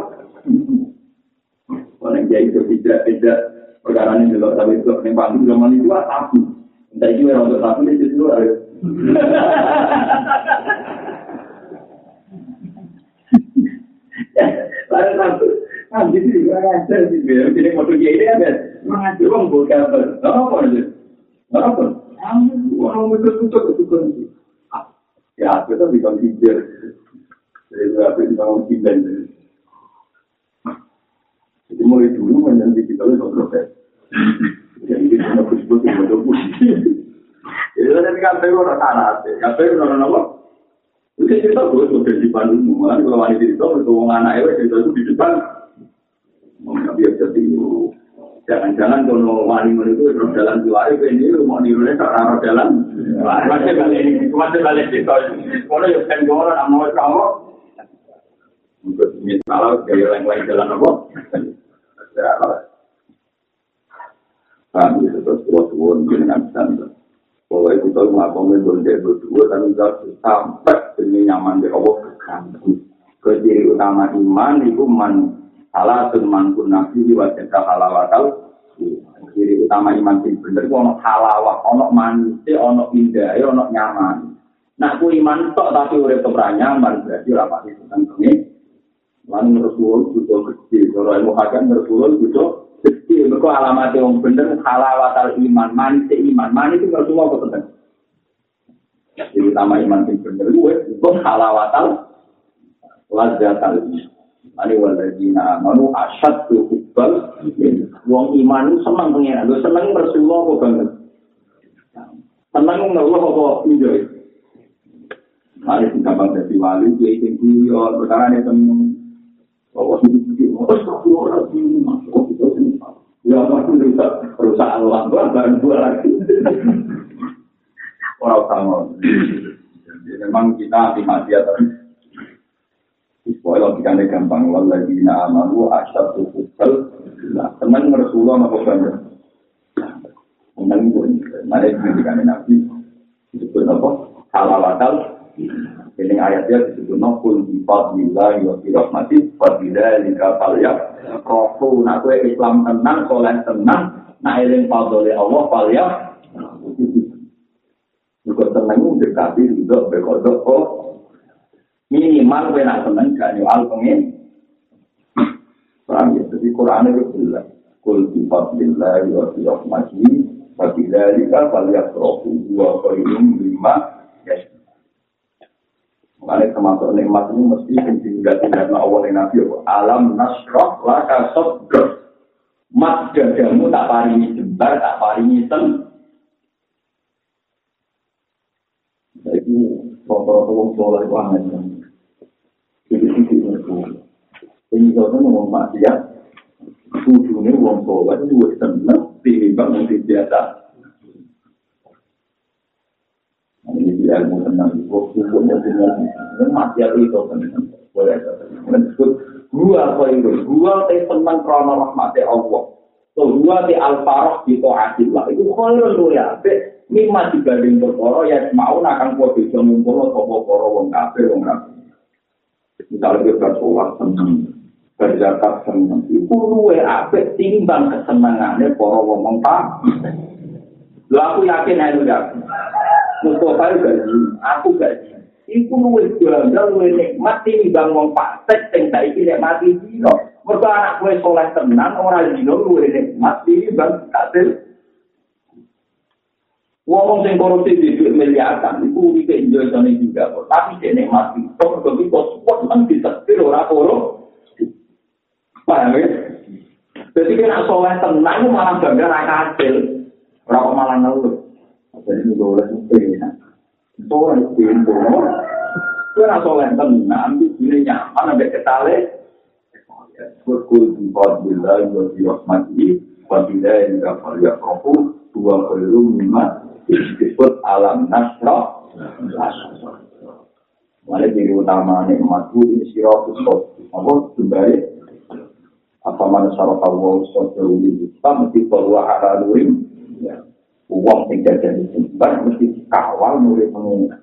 orang jadi itu tidak tidak perkara ini juga tapi itu yang paling zaman itu aku entah itu yang untuk aku itu itu kan, ya kita bisa pikir, Jadi kita Jadi mulai dulu menyentuh kita oleh proses. Jadi kita mau disebut yang mau Jadi nanti kafe orang tanah, kafe orang apa? Itu cerita gue sudah di depan umum, kan kalau wanita itu bertemu anak itu cerita itu di depan. Mau biar jadi Jangan-jangan kalau wanita itu terus jalan dua hari ini mau nirunya ke arah jalan. Masih balik masih balik itu. Kalau yang kan orang mau kamu, untuk misal gaya lain-lain jalan apa? Kami terus terus turun dengan santai. Bahwa itu tahu melakukan berdua berdua dan juga sampai ini nyaman di Allah terganggu. Keciri utama iman itu man salah teman pun nabi di wajah. Ciri utama iman sing bener itu ono halawah, ono manis, ono indah, ono nyaman. Nah, ku iman tok tapi urip ora nyaman berarti ora pati tentang. Lan Rasul butuh kecil, kalau ilmu hakim Rasul butuh kecil. Mereka alamat yang benar halawatal iman, manis iman, manis itu Rasulullah apa tentang? Jadi utama iman yang benar gue, itu halawatal lazzatal iman. Ani waladina amanu asyad tu hubbal Wong iman itu senang pengiran. Lu senang Rasulullah apa banget? Senang Allah apa enjoy? Mari kita jadi wali, dia itu guyon, perkara ini temen. Ya masih rusak rusak dan dua lagi kita maksiat tapi Pokoknya logikanya gampang, lagi amalu asyad tuhubbal Nah, teman Rasulullah apa banyak? Teman itu, mana itu Nabi Disebut apa? Halawatal Ini ayatnya disebut naful di fadlillah wa fi rahmati fadlillah lika falya rohu nak Islam tenang, soleh tenang nak eling fadli Allah falya juga tenang itu dekati juga berkodok oh minimal kue nak tenang gak nyual pengen. Paham ya, jadi Quran itu jelas. Kul di fadlillah wa fi rahmati fadlillah lika falya rohu wa khairun lima Makanya termasuk nikmat ini mesti tinggal tinggal awal nabi alam nasroh laka sodgor. Mat dadamu tak paringi jembar, tak paringi ten. Jadi foto-foto wong soleh itu aneh kan. Jadi sisi itu. Ini kalau ngomong maksiat, tujuhnya wong soleh itu seneng, tinimbang mungkin biasa. Ini ilmu tentang waktu punya dengan mati itu tentang boleh disebut gua apa itu? Gua teh senang krono rahmati Allah. So gua di al faroh di toatif lah. Itu kalau lu ya ini masih dibanding perkara ya mau nakang kau bisa ngumpul atau perkara wong kafir wong kafir. Misalnya kita sholat senang berzakat senang itu luwe ape timbang kesenangannya para wong Lalu aku yakin itu ya. Mustafa itu aku gaji. Iku luwih bangga, luwih nikmat, ini wong pasek, yang tak iki nikmati dino. Mereka anak gue soleh tenang, orang dino luwih nikmat, ini bang kasil. Wong sing korupsi di duit miliaran, itu wike Indonesia juga. Tapi dia nikmati, kok begitu kok kan disetir orang korup. Paham ya? Jadi kena soleh tenang, malah bangga nak hasil. Berapa malah ngeluh. Jadi ini boleh ya. Boleh pintu. Gue nak soleh tenang, ini nyaman, ada ketale. Berkul di fadillah, fi rahmati, wa bila yang gafal ya rohu, dua keliru lima, disebut alam nasrah. Mana diri utama nikmat ini siratus Apa kembali? Apa mana saraf Allah sosial ini? Kita mesti bahwa ada luring. Uang tinggal jadi simpan mesti kawal murid mengingat.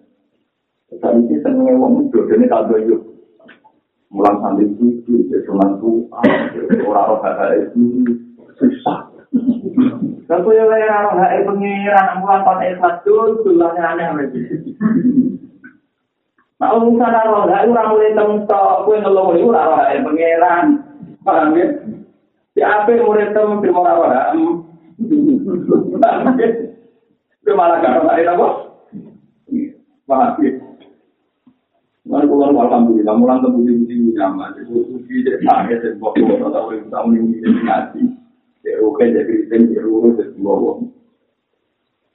Tadi sih senengnya uang itu, tak ada yuk. Mulang sambil suci, cuman tuh, orang-orang itu susah. Tentu ya kaya orang hae pengiran, mulang kon ikhlas dul, dulahnya aneh Nah, urusan orang hae ora mulai temtok, kowe ngeluh iku ora hae pengiran. Paham ya? Si ape murid tem di ora ora. Itu malah gak ada apa? Ya? Mana pulang alhamdulillah, mulang temui budi nyaman. Itu suci, jadi sangat, jadi bawa, atau tahu ini ngaji. Ya oke jadi Kristen ya urus jadi bawa.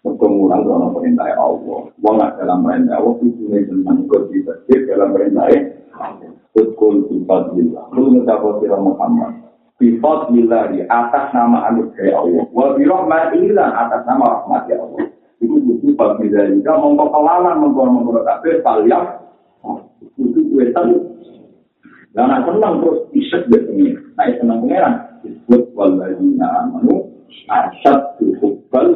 Untuk mulang dalam perintah Allah. Wong dalam perintah Allah itu tentang kondisi dalam perintah Betul sifat bila. Lu mencapai sirah Muhammad. Sifat bila di atas nama anugerah Allah. Wa birahmatillah atas nama rahmat Allah. Itu sifat bila juga mengkepalaman mengkor-mengkor kafir kalian. Itu gue tahu. Dan aku senang terus isek dia Nah, senang pengeran. disebut waladina amanu asyad tuhubbal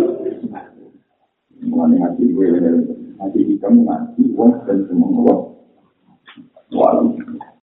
mengenai hati gue hati kita mengaji wong dan semua wong walau